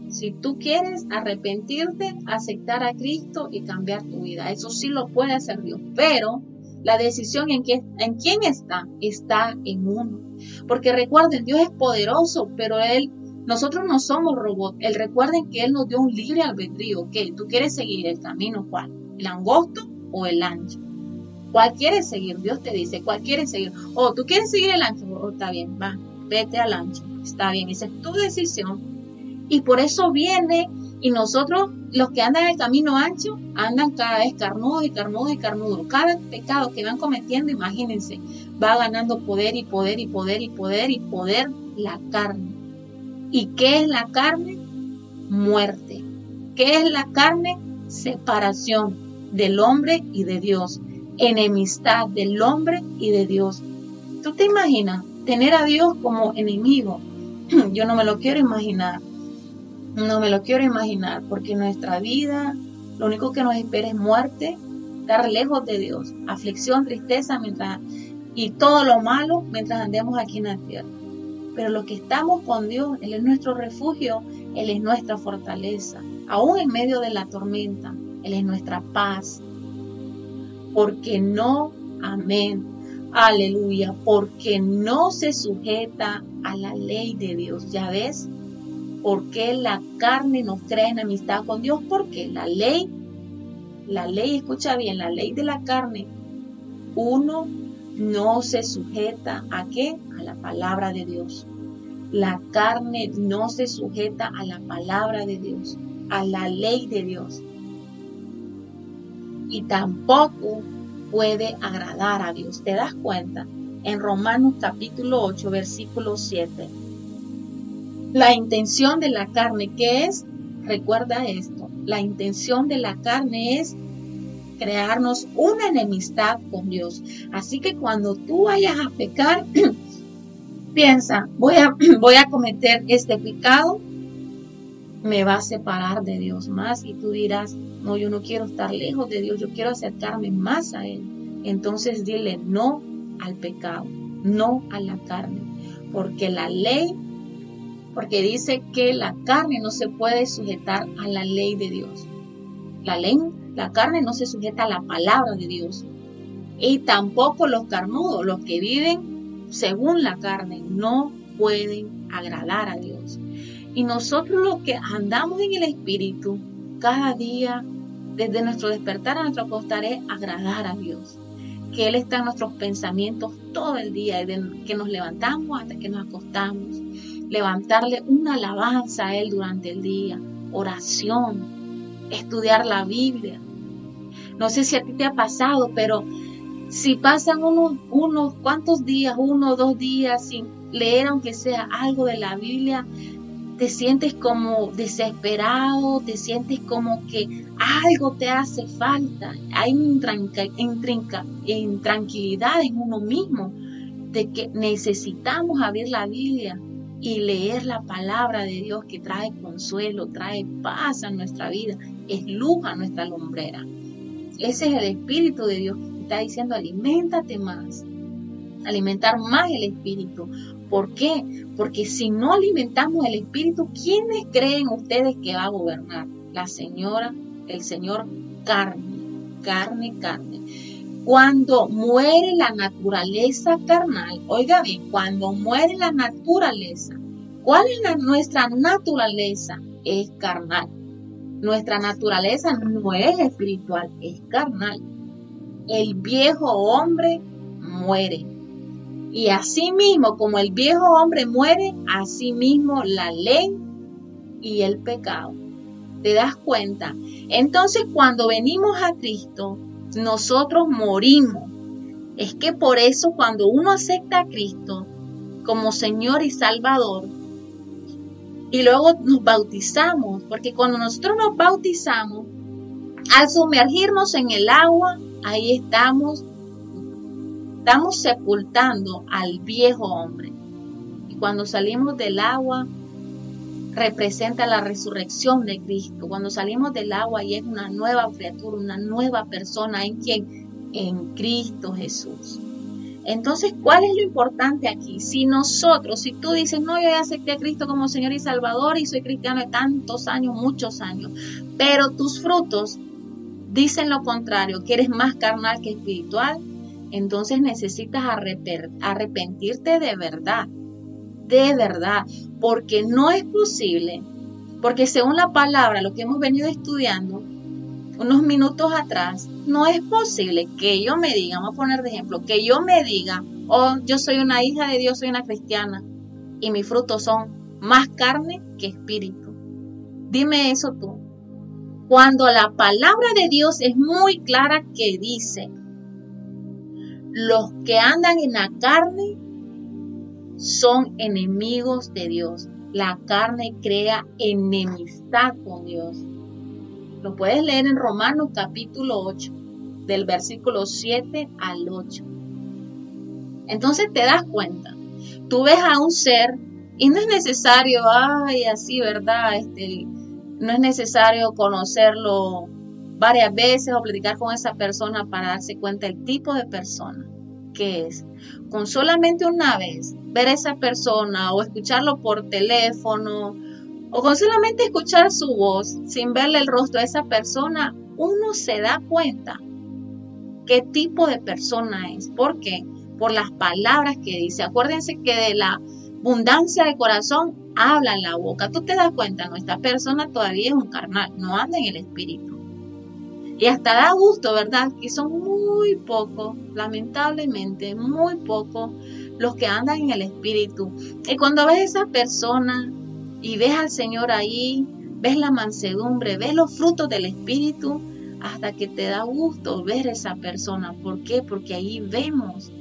Si tú quieres arrepentirte, aceptar a Cristo y cambiar tu vida, eso sí lo puede hacer Dios, pero la decisión en, en quién está, está en uno. Porque recuerden, Dios es poderoso, pero Él, nosotros no somos robots. Él recuerden que Él nos dio un libre albedrío. ¿Qué? ¿Tú quieres seguir el camino cuál? ¿El angosto o el ancho? ¿Cuál quieres seguir? Dios te dice, ¿cuál quieres seguir? O oh, tú quieres seguir el ancho. Oh, está bien, va, vete al ancho. Está bien, esa es tu decisión. Y por eso viene y nosotros, los que andan en el camino ancho, andan cada vez carnudo y carnudo y carnudo. Cada pecado que van cometiendo, imagínense, va ganando poder y poder y poder y poder y poder la carne. ¿Y qué es la carne? Muerte. ¿Qué es la carne? Separación del hombre y de Dios. Enemistad del hombre y de Dios. ¿Tú te imaginas tener a Dios como enemigo? Yo no me lo quiero imaginar. No me lo quiero imaginar porque nuestra vida lo único que nos espera es muerte, estar lejos de Dios, aflicción, tristeza mientras, y todo lo malo mientras andemos aquí en la tierra. Pero los que estamos con Dios, Él es nuestro refugio, Él es nuestra fortaleza. Aún en medio de la tormenta, Él es nuestra paz. Porque no, amén, aleluya, porque no se sujeta a la ley de Dios. ¿Ya ves? ¿Por qué la carne nos trae en amistad con Dios? Porque la ley, la ley, escucha bien, la ley de la carne, uno no se sujeta a qué? A la palabra de Dios. La carne no se sujeta a la palabra de Dios, a la ley de Dios. Y tampoco puede agradar a Dios. ¿Te das cuenta? En Romanos capítulo 8, versículo 7 la intención de la carne, ¿qué es? Recuerda esto, la intención de la carne es crearnos una enemistad con Dios. Así que cuando tú vayas a pecar, piensa, voy a, voy a cometer este pecado, me va a separar de Dios más y tú dirás, no, yo no quiero estar lejos de Dios, yo quiero acercarme más a Él. Entonces dile no al pecado, no a la carne, porque la ley porque dice que la carne no se puede sujetar a la ley de Dios. La ley, la carne no se sujeta a la palabra de Dios. Y tampoco los carnudos, los que viven según la carne, no pueden agradar a Dios. Y nosotros los que andamos en el Espíritu, cada día, desde nuestro despertar a nuestro acostar, es agradar a Dios. Que Él está en nuestros pensamientos todo el día, desde que nos levantamos hasta que nos acostamos levantarle una alabanza a Él durante el día, oración, estudiar la Biblia. No sé si a ti te ha pasado, pero si pasan unos, unos cuantos días, uno o dos días sin leer aunque sea algo de la Biblia, te sientes como desesperado, te sientes como que algo te hace falta. Hay intranquilidad en uno mismo de que necesitamos abrir la Biblia y leer la palabra de Dios que trae consuelo, trae paz a nuestra vida, es luz a nuestra lumbrera. Ese es el Espíritu de Dios que está diciendo, aliméntate más, alimentar más el Espíritu. ¿Por qué? Porque si no alimentamos el Espíritu, ¿quiénes creen ustedes que va a gobernar? La señora, el Señor carne, carne, carne. Cuando muere la naturaleza carnal, oiga bien, cuando muere la naturaleza, ¿cuál es nuestra naturaleza? Es carnal. Nuestra naturaleza no es espiritual, es carnal. El viejo hombre muere. Y así mismo, como el viejo hombre muere, así mismo la ley y el pecado. ¿Te das cuenta? Entonces, cuando venimos a Cristo, nosotros morimos. Es que por eso cuando uno acepta a Cristo como Señor y Salvador, y luego nos bautizamos, porque cuando nosotros nos bautizamos, al sumergirnos en el agua, ahí estamos, estamos sepultando al viejo hombre. Y cuando salimos del agua, representa la resurrección de Cristo. Cuando salimos del agua y es una nueva criatura, una nueva persona en quien, en Cristo Jesús. Entonces, ¿cuál es lo importante aquí? Si nosotros, si tú dices, no, yo ya acepté a Cristo como Señor y Salvador y soy cristiano de tantos años, muchos años, pero tus frutos dicen lo contrario, que eres más carnal que espiritual, entonces necesitas arrepentirte de verdad de verdad, porque no es posible, porque según la palabra, lo que hemos venido estudiando, unos minutos atrás, no es posible que yo me diga, vamos a poner de ejemplo, que yo me diga, oh, yo soy una hija de Dios, soy una cristiana, y mis frutos son más carne que espíritu. Dime eso tú. Cuando la palabra de Dios es muy clara que dice, los que andan en la carne son enemigos de Dios. La carne crea enemistad con Dios. Lo puedes leer en Romanos capítulo 8, del versículo 7 al 8. Entonces te das cuenta, tú ves a un ser y no es necesario, ay, así, ¿verdad? Este, no es necesario conocerlo varias veces o platicar con esa persona para darse cuenta del tipo de persona que es. Con solamente una vez ver a esa persona o escucharlo por teléfono o con solamente escuchar su voz sin verle el rostro a esa persona, uno se da cuenta qué tipo de persona es. ¿Por qué? Por las palabras que dice. Acuérdense que de la abundancia de corazón habla en la boca. Tú te das cuenta, nuestra persona todavía es un carnal, no anda en el espíritu. Y hasta da gusto, ¿verdad? Que son muy pocos, lamentablemente, muy pocos los que andan en el espíritu. Y cuando ves a esa persona y ves al Señor ahí, ves la mansedumbre, ves los frutos del espíritu, hasta que te da gusto ver a esa persona. ¿Por qué? Porque ahí vemos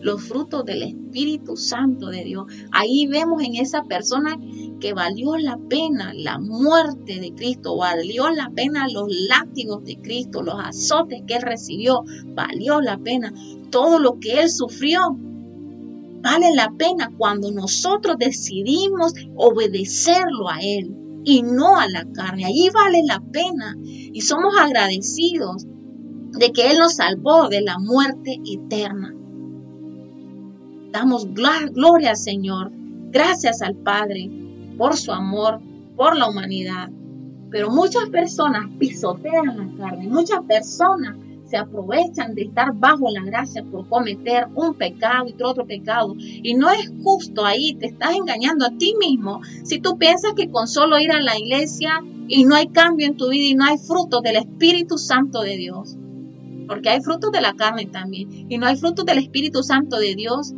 los frutos del Espíritu Santo de Dios. Ahí vemos en esa persona que valió la pena la muerte de Cristo, valió la pena los látigos de Cristo, los azotes que él recibió, valió la pena todo lo que él sufrió. Vale la pena cuando nosotros decidimos obedecerlo a él y no a la carne. Allí vale la pena y somos agradecidos de que Él nos salvó de la muerte eterna. Damos gloria al Señor, gracias al Padre por su amor, por la humanidad. Pero muchas personas pisotean la carne, muchas personas se aprovechan de estar bajo la gracia por cometer un pecado y otro pecado. Y no es justo ahí, te estás engañando a ti mismo si tú piensas que con solo ir a la iglesia y no hay cambio en tu vida y no hay frutos del Espíritu Santo de Dios. Porque hay frutos de la carne también. Y no hay frutos del Espíritu Santo de Dios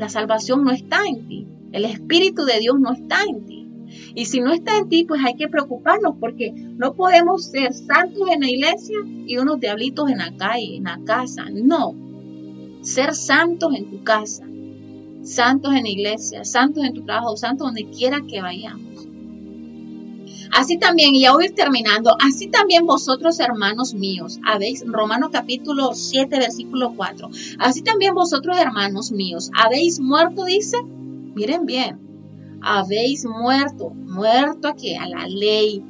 la salvación no está en ti. El Espíritu de Dios no está en ti. Y si no está en ti, pues hay que preocuparnos porque no podemos ser santos en la iglesia y unos diablitos en la calle, en la casa. No. Ser santos en tu casa, santos en la iglesia, santos en tu trabajo, santos donde quiera que vayamos. Así también, y ya voy terminando, así también vosotros, hermanos míos, habéis, Romanos capítulo 7, versículo 4, así también vosotros, hermanos míos, habéis muerto, dice, miren bien, habéis muerto, muerto aquí, a la ley,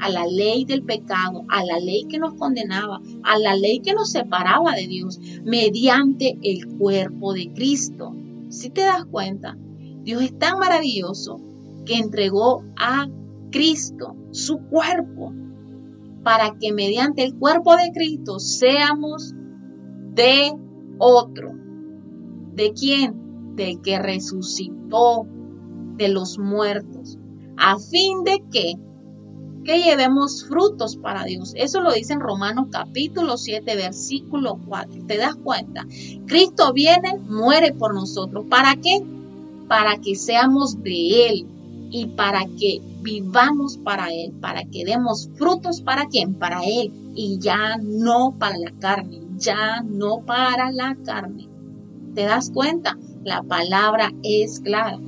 a la ley del pecado, a la ley que nos condenaba, a la ley que nos separaba de Dios, mediante el cuerpo de Cristo. Si te das cuenta, Dios es tan maravilloso que entregó a Cristo, su cuerpo, para que mediante el cuerpo de Cristo seamos de otro. ¿De quién? Del que resucitó de los muertos, a fin de que que llevemos frutos para Dios. Eso lo dice en Romanos capítulo 7, versículo 4. ¿Te das cuenta? Cristo viene, muere por nosotros. ¿Para qué? Para que seamos de Él y para que vivamos para Él, para que demos frutos para quién, para Él y ya no para la carne, ya no para la carne. ¿Te das cuenta? La palabra es clara,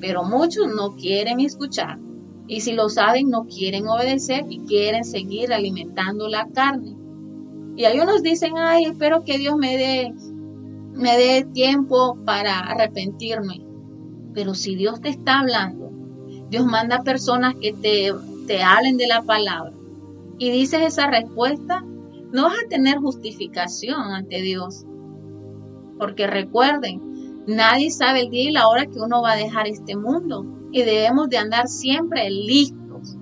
pero muchos no quieren escuchar y si lo saben no quieren obedecer y quieren seguir alimentando la carne. Y hay unos dicen, ay, espero que Dios me dé, me dé tiempo para arrepentirme. Pero si Dios te está hablando, Dios manda personas que te, te hablen de la palabra y dices esa respuesta, no vas a tener justificación ante Dios. Porque recuerden, nadie sabe el día y la hora que uno va a dejar este mundo y debemos de andar siempre listos.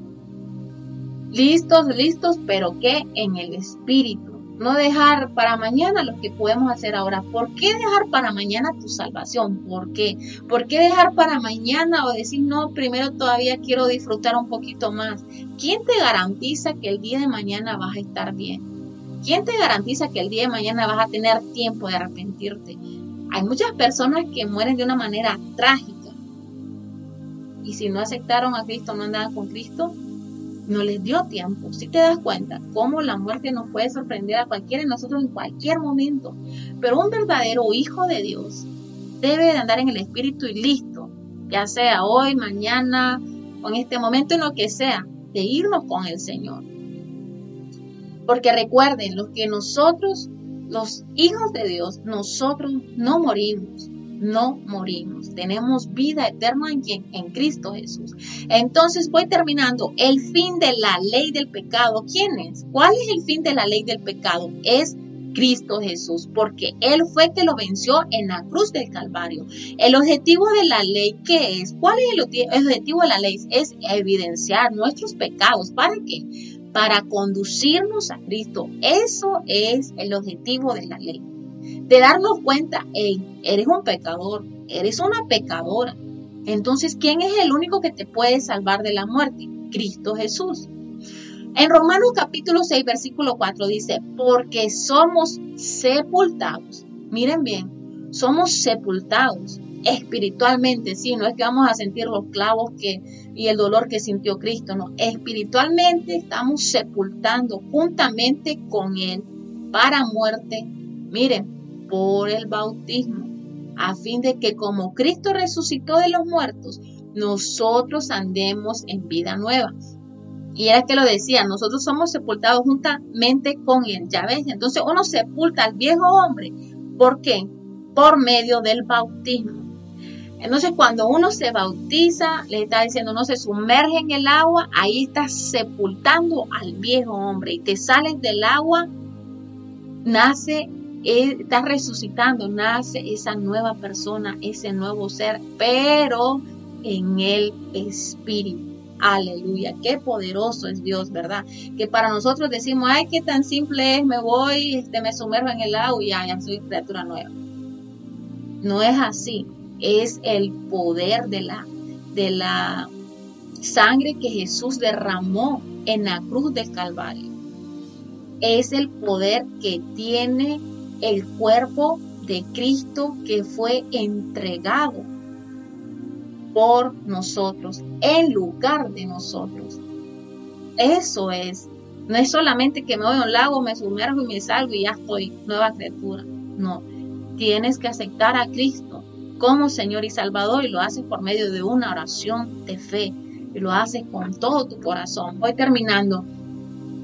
Listos, listos, pero que en el espíritu. no dejar para mañana lo que podemos hacer ahora. ¿Por qué dejar para mañana tu salvación? ¿Por qué? ¿Por qué dejar para mañana o decir, no, primero todavía quiero disfrutar un poquito más? ¿Quién te garantiza que el día de mañana vas a estar bien? ¿Quién te garantiza que el día de mañana vas a tener tiempo de arrepentirte? Hay muchas personas que mueren de una manera trágica. Y si no aceptaron a Cristo, no andaban con Cristo, no les dio tiempo. Si te das cuenta cómo la muerte nos puede sorprender a cualquiera de nosotros en cualquier momento. Pero un verdadero hijo de Dios debe de andar en el Espíritu y listo, ya sea hoy, mañana o en este momento, en lo que sea, de irnos con el Señor. Porque recuerden, los que nosotros, los hijos de Dios, nosotros no morimos no morimos. Tenemos vida eterna en, en Cristo Jesús. Entonces voy terminando. El fin de la ley del pecado, ¿quién es? ¿Cuál es el fin de la ley del pecado? Es Cristo Jesús, porque Él fue que lo venció en la cruz del Calvario. El objetivo de la ley, ¿qué es? ¿Cuál es el objetivo de la ley? Es evidenciar nuestros pecados. ¿Para qué? Para conducirnos a Cristo. Eso es el objetivo de la ley de darnos cuenta, hey, eres un pecador, eres una pecadora. Entonces, ¿quién es el único que te puede salvar de la muerte? Cristo Jesús. En Romanos capítulo 6, versículo 4 dice, porque somos sepultados. Miren bien, somos sepultados espiritualmente, sí, no es que vamos a sentir los clavos que, y el dolor que sintió Cristo, no, espiritualmente estamos sepultando juntamente con Él para muerte. Miren, por el bautismo, a fin de que como Cristo resucitó de los muertos, nosotros andemos en vida nueva. Y era que lo decía, nosotros somos sepultados juntamente con Él, ya ves, entonces uno sepulta al viejo hombre, ¿por qué? Por medio del bautismo. Entonces cuando uno se bautiza, le está diciendo, uno se sumerge en el agua, ahí estás sepultando al viejo hombre y te sales del agua, nace está resucitando, nace esa nueva persona, ese nuevo ser, pero en el Espíritu. Aleluya, qué poderoso es Dios, ¿verdad? Que para nosotros decimos, ay, qué tan simple es, me voy, este, me sumerjo en el agua y ya soy criatura nueva. No es así, es el poder de la, de la sangre que Jesús derramó en la cruz del Calvario. Es el poder que tiene el cuerpo de Cristo que fue entregado por nosotros, en lugar de nosotros. Eso es. No es solamente que me voy a un lago, me sumerjo y me salgo y ya estoy nueva criatura. No. Tienes que aceptar a Cristo como Señor y Salvador y lo haces por medio de una oración de fe y lo haces con todo tu corazón. Voy terminando.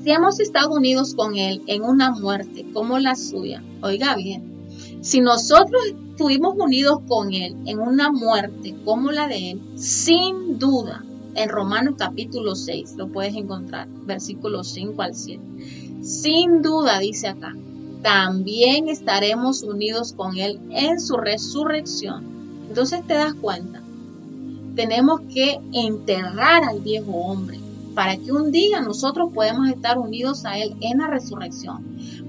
Si hemos estado unidos con Él en una muerte como la suya, oiga bien, si nosotros estuvimos unidos con Él en una muerte como la de Él, sin duda, en Romanos capítulo 6, lo puedes encontrar, versículos 5 al 7. Sin duda, dice acá, también estaremos unidos con Él en su resurrección. Entonces te das cuenta, tenemos que enterrar al viejo hombre para que un día nosotros podamos estar unidos a Él en la resurrección.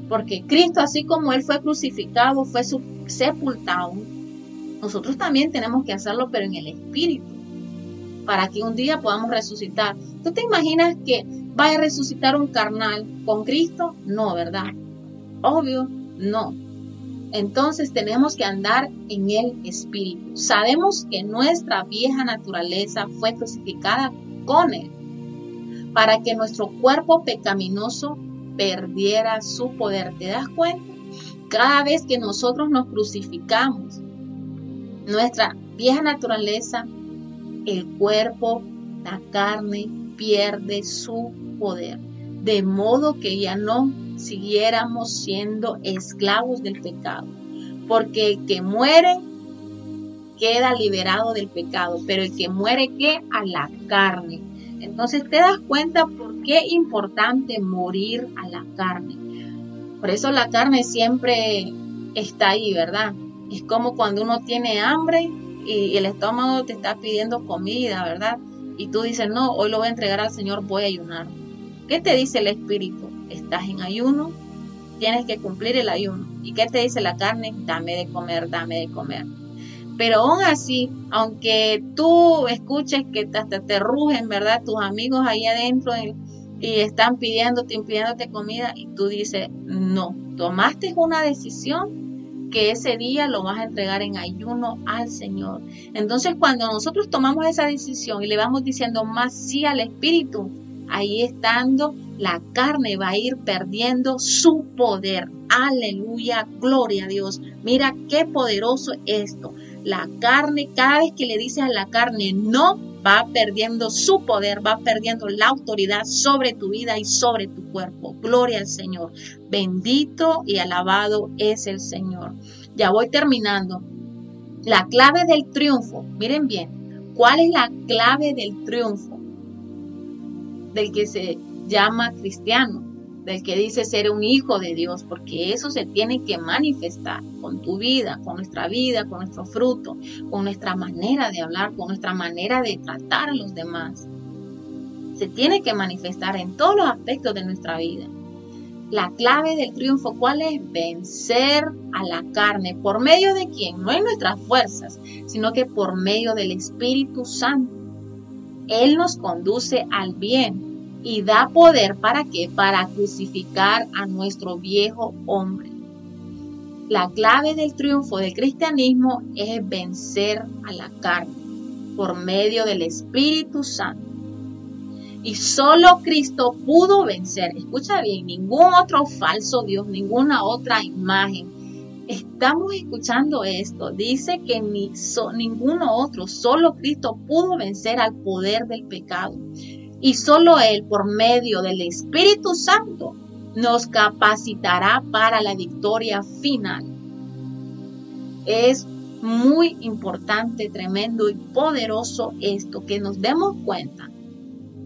Porque Cristo, así como Él fue crucificado, fue sepultado, nosotros también tenemos que hacerlo, pero en el Espíritu, para que un día podamos resucitar. ¿Tú te imaginas que vaya a resucitar un carnal con Cristo? No, ¿verdad? Obvio, no. Entonces tenemos que andar en el Espíritu. Sabemos que nuestra vieja naturaleza fue crucificada con Él para que nuestro cuerpo pecaminoso perdiera su poder. ¿Te das cuenta? Cada vez que nosotros nos crucificamos, nuestra vieja naturaleza, el cuerpo, la carne, pierde su poder. De modo que ya no siguiéramos siendo esclavos del pecado. Porque el que muere queda liberado del pecado, pero el que muere que a la carne entonces te das cuenta por qué es importante morir a la carne. Por eso la carne siempre está ahí, ¿verdad? Es como cuando uno tiene hambre y el estómago te está pidiendo comida, ¿verdad? Y tú dices, no, hoy lo voy a entregar al Señor, voy a ayunar. ¿Qué te dice el Espíritu? ¿Estás en ayuno? tienes que cumplir el ayuno. ¿Y qué te dice la carne? Dame de comer, dame de comer. Pero aún así, aunque tú escuches que hasta te rugen, ¿verdad? Tus amigos ahí adentro y están pidiéndote, pidiéndote comida y tú dices, no, tomaste una decisión que ese día lo vas a entregar en ayuno al Señor. Entonces cuando nosotros tomamos esa decisión y le vamos diciendo más sí al Espíritu, ahí estando la carne va a ir perdiendo su poder. Aleluya, gloria a Dios. Mira qué poderoso esto. La carne, cada vez que le dices a la carne no, va perdiendo su poder, va perdiendo la autoridad sobre tu vida y sobre tu cuerpo. Gloria al Señor. Bendito y alabado es el Señor. Ya voy terminando. La clave del triunfo, miren bien, ¿cuál es la clave del triunfo? Del que se llama cristiano, del que dice ser un hijo de Dios, porque eso se tiene que manifestar con tu vida, con nuestra vida, con nuestro fruto, con nuestra manera de hablar, con nuestra manera de tratar a los demás. Se tiene que manifestar en todos los aspectos de nuestra vida. La clave del triunfo, ¿cuál es? Vencer a la carne. ¿Por medio de quién? No en nuestras fuerzas, sino que por medio del Espíritu Santo. Él nos conduce al bien, y da poder para qué? Para crucificar a nuestro viejo hombre. La clave del triunfo del cristianismo es vencer a la carne por medio del Espíritu Santo. Y solo Cristo pudo vencer, escucha bien, ningún otro falso Dios, ninguna otra imagen. Estamos escuchando esto. Dice que ni ninguno otro, solo Cristo pudo vencer al poder del pecado y solo Él, por medio del Espíritu Santo, nos capacitará para la victoria final. Es muy importante, tremendo y poderoso esto, que nos demos cuenta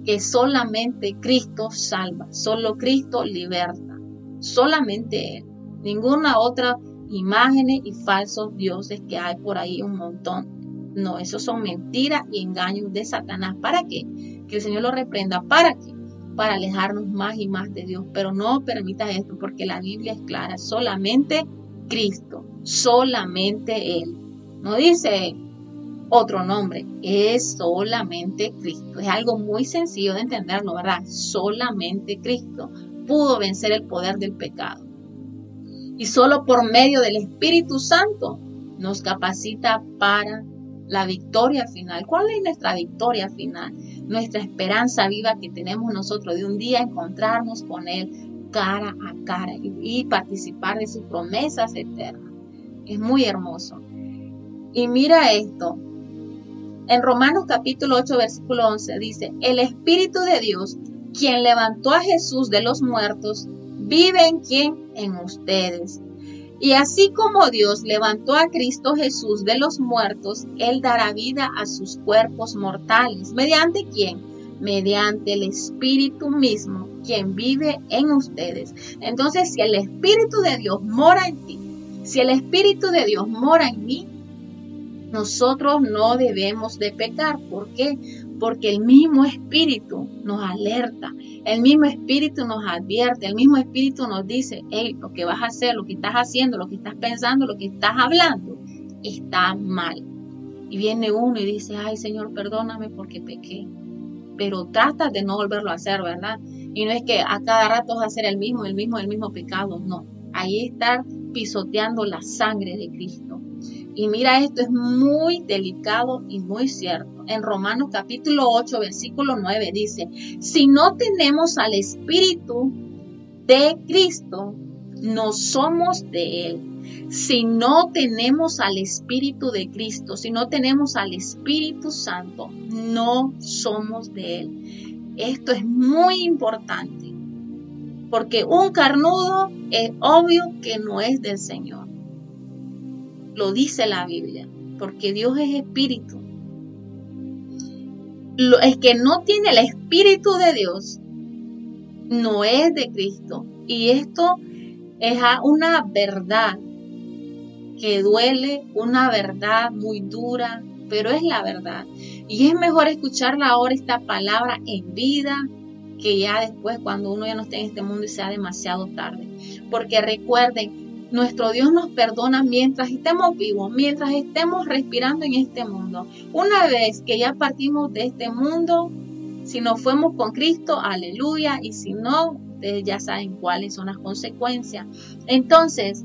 que solamente Cristo salva, solo Cristo liberta, solamente Él, ninguna otra imagen y falsos dioses que hay por ahí un montón. No, esos son mentiras y engaños de Satanás. ¿Para qué? que el Señor lo reprenda. ¿Para qué? Para alejarnos más y más de Dios. Pero no permitas esto porque la Biblia es clara. Solamente Cristo. Solamente Él. No dice otro nombre. Es solamente Cristo. Es algo muy sencillo de entenderlo, ¿verdad? Solamente Cristo pudo vencer el poder del pecado. Y solo por medio del Espíritu Santo nos capacita para la victoria final. ¿Cuál es nuestra victoria final? Nuestra esperanza viva que tenemos nosotros de un día encontrarnos con Él cara a cara y, participar de sus promesas eternas. Es muy hermoso. Y mira esto. En Romanos capítulo 8, versículo 11 dice, el Espíritu de Dios, quien levantó a Jesús de los muertos, vive en quien? En ustedes. Y así como Dios levantó a Cristo Jesús de los muertos, Él dará vida a sus cuerpos mortales. ¿Mediante quién? Mediante el Espíritu mismo, quien vive en ustedes. Entonces, si el Espíritu de Dios mora en ti, si el Espíritu de Dios mora en mí, nosotros no debemos de pecar. ¿Por qué? Porque el mismo Espíritu nos alerta, el mismo Espíritu nos advierte, el mismo Espíritu nos dice, hey, lo que vas a hacer, lo que estás haciendo, lo que estás pensando, lo que estás hablando, está mal. Y viene uno y dice, ay Señor, perdóname porque pequé. Pero trata de no volverlo a hacer, ¿verdad? Y no es que a cada rato vas a hacer el mismo, el mismo, el mismo pecado, no. Ahí estar pisoteando la sangre de Cristo. Y mira, esto es muy delicado y muy cierto. En Romanos capítulo 8, versículo 9 dice, si no tenemos al Espíritu de Cristo, no somos de Él. Si no tenemos al Espíritu de Cristo, si no tenemos al Espíritu Santo, no somos de Él. Esto es muy importante, porque un carnudo es obvio que no es del Señor lo dice la Biblia, porque Dios es espíritu. Lo, es que no tiene el espíritu de Dios, no es de Cristo. Y esto es una verdad que duele, una verdad muy dura, pero es la verdad. Y es mejor escucharla ahora esta palabra en vida que ya después cuando uno ya no esté en este mundo y sea demasiado tarde. porque recuerden, nuestro Dios nos perdona mientras estemos vivos, mientras estemos respirando en este mundo. Una vez que ya partimos de este mundo, si nos fuimos con Cristo, aleluya, y si no, ustedes ya saben cuáles son las consecuencias. Entonces,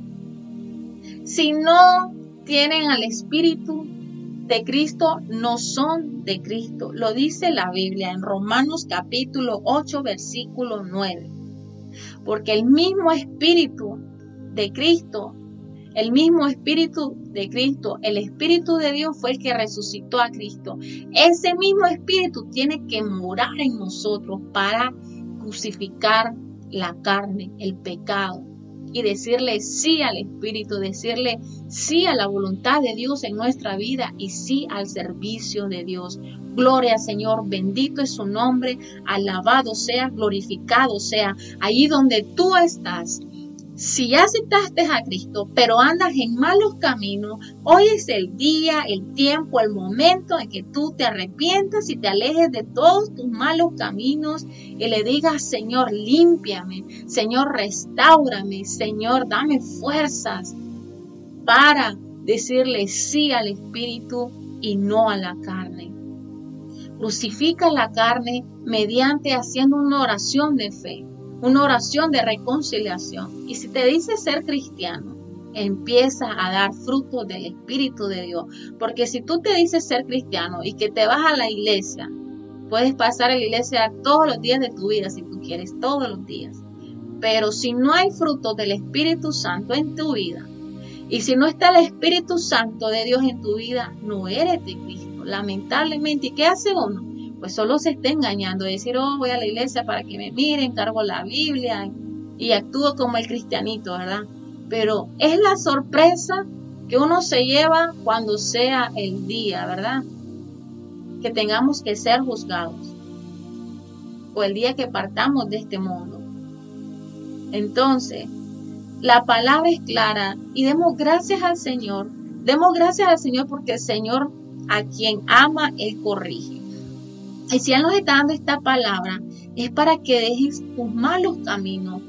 si no tienen al Espíritu de Cristo, no son de Cristo. Lo dice la Biblia en Romanos capítulo 8, versículo 9. Porque el mismo Espíritu de Cristo, el mismo Espíritu de Cristo, el Espíritu de Dios fue el que resucitó a Cristo. Ese mismo Espíritu tiene que morar en nosotros para crucificar la carne, el pecado y decirle sí al Espíritu, decirle sí a la voluntad de Dios en nuestra vida y sí al servicio de Dios. Gloria Señor, bendito es su nombre, alabado sea, glorificado sea, ahí donde tú estás. Si ya aceptaste a Cristo, pero andas en malos caminos, hoy es el día, el tiempo, el momento en que tú te arrepientas y te alejes de todos tus malos caminos y le digas, Señor, límpiame, Señor, restaurame, Señor, dame fuerzas para decirle sí al Espíritu y no a la carne. Crucifica la carne mediante haciendo una oración de fe una oración de reconciliación. Y si te dices ser cristiano, empieza a dar fruto del Espíritu de Dios. Porque si tú te dices ser cristiano y que te vas a la iglesia, puedes pasar a la iglesia todos los días de tu vida si tú quieres, todos los días. Pero si no hay fruto del Espíritu Santo en tu vida, y si no está el Espíritu Santo de Dios en tu vida, no eres de Cristo, lamentablemente. ¿Y qué hace uno? Pues solo se está engañando, decir, oh, voy a la iglesia para que me miren, cargo la Biblia y actúo como el cristianito, ¿verdad? Pero es la sorpresa que uno se lleva cuando sea el día, ¿verdad? Que tengamos que ser juzgados. O el día que partamos de este mundo. Entonces, la palabra es clara y demos gracias al Señor. Demos gracias al Señor porque el Señor a quien ama, Él corrige. Él nos está dando esta palabra, es para que dejes tus malos caminos,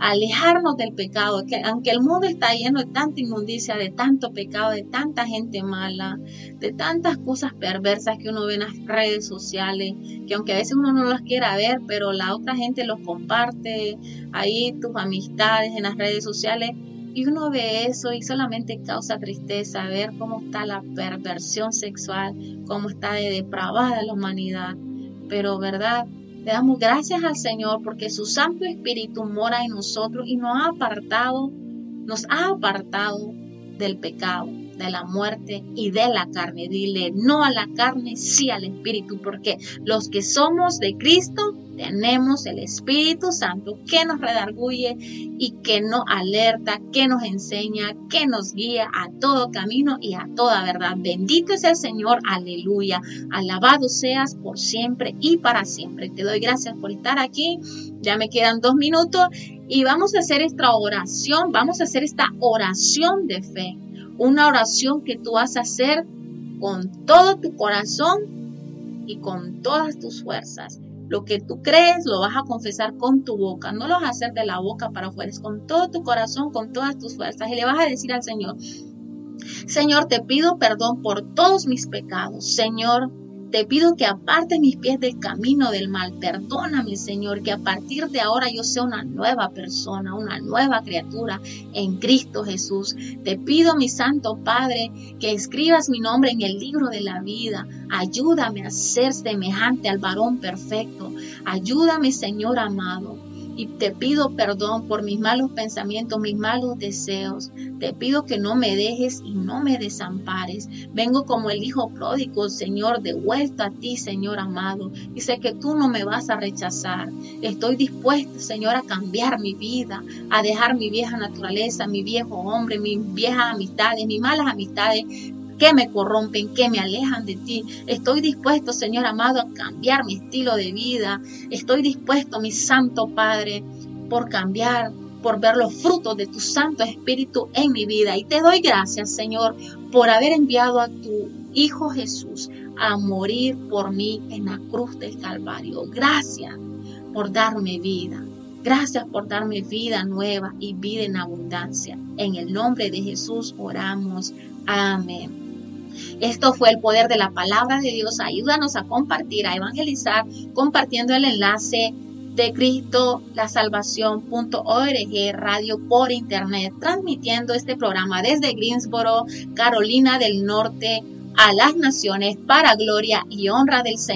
alejarnos del pecado, que aunque el mundo está lleno de tanta inmundicia, de tanto pecado, de tanta gente mala, de tantas cosas perversas que uno ve en las redes sociales, que aunque a veces uno no las quiera ver, pero la otra gente los comparte, ahí tus amistades en las redes sociales, y uno ve eso y solamente causa tristeza ver cómo está la perversión sexual, cómo está de depravada la humanidad. Pero, ¿verdad? Le damos gracias al Señor porque su Santo Espíritu mora en nosotros y nos ha apartado, nos ha apartado del pecado de la muerte y de la carne. Dile no a la carne, sí al Espíritu, porque los que somos de Cristo tenemos el Espíritu Santo que nos redarguye y que nos alerta, que nos enseña, que nos guía a todo camino y a toda verdad. Bendito es el Señor, aleluya. Alabado seas por siempre y para siempre. Te doy gracias por estar aquí. Ya me quedan dos minutos y vamos a hacer esta oración, vamos a hacer esta oración de fe una oración que tú vas a hacer con todo tu corazón y con todas tus fuerzas. Lo que tú crees lo vas a confesar con tu boca, no lo vas a hacer de la boca para afuera, es con todo tu corazón, con todas tus fuerzas. Y le vas a decir al Señor, Señor, te pido perdón por todos mis pecados. Señor, te pido que aparte mis pies del camino del mal. Perdóname, Señor, que a partir de ahora yo sea una nueva persona, una nueva criatura en Cristo Jesús. Te pido, mi Santo Padre, que escribas mi nombre en el libro de la vida. Ayúdame a ser semejante al varón perfecto. Ayúdame, Señor amado y te pido perdón por mis malos pensamientos, mis malos deseos. Te pido que no me dejes y no me desampares. Vengo como el Hijo pródigo, Señor, de vuelta a ti, Señor amado. Y sé que tú no me vas a rechazar. Estoy dispuesto, Señor, a cambiar mi vida, a dejar mi vieja naturaleza, mi viejo hombre, mis viejas amistades, mis malas amistades que me corrompen, que me alejan de ti. Estoy dispuesto, Señor amado, a cambiar mi estilo de vida. Estoy dispuesto, mi Santo Padre, por cambiar, por ver los frutos de tu Santo Espíritu en mi vida. Y te doy gracias, Señor, por haber enviado a tu Hijo Jesús a morir por mí en la cruz del Calvario. Gracias por darme vida. Gracias por darme vida nueva y vida en abundancia. En el nombre de Jesús oramos. Amén. Esto fue el poder de la palabra de Dios. Ayúdanos a compartir, a evangelizar, compartiendo el enlace de Cristo la salvación.org radio por internet, transmitiendo este programa desde Greensboro, Carolina del Norte, a las naciones para gloria y honra del Señor.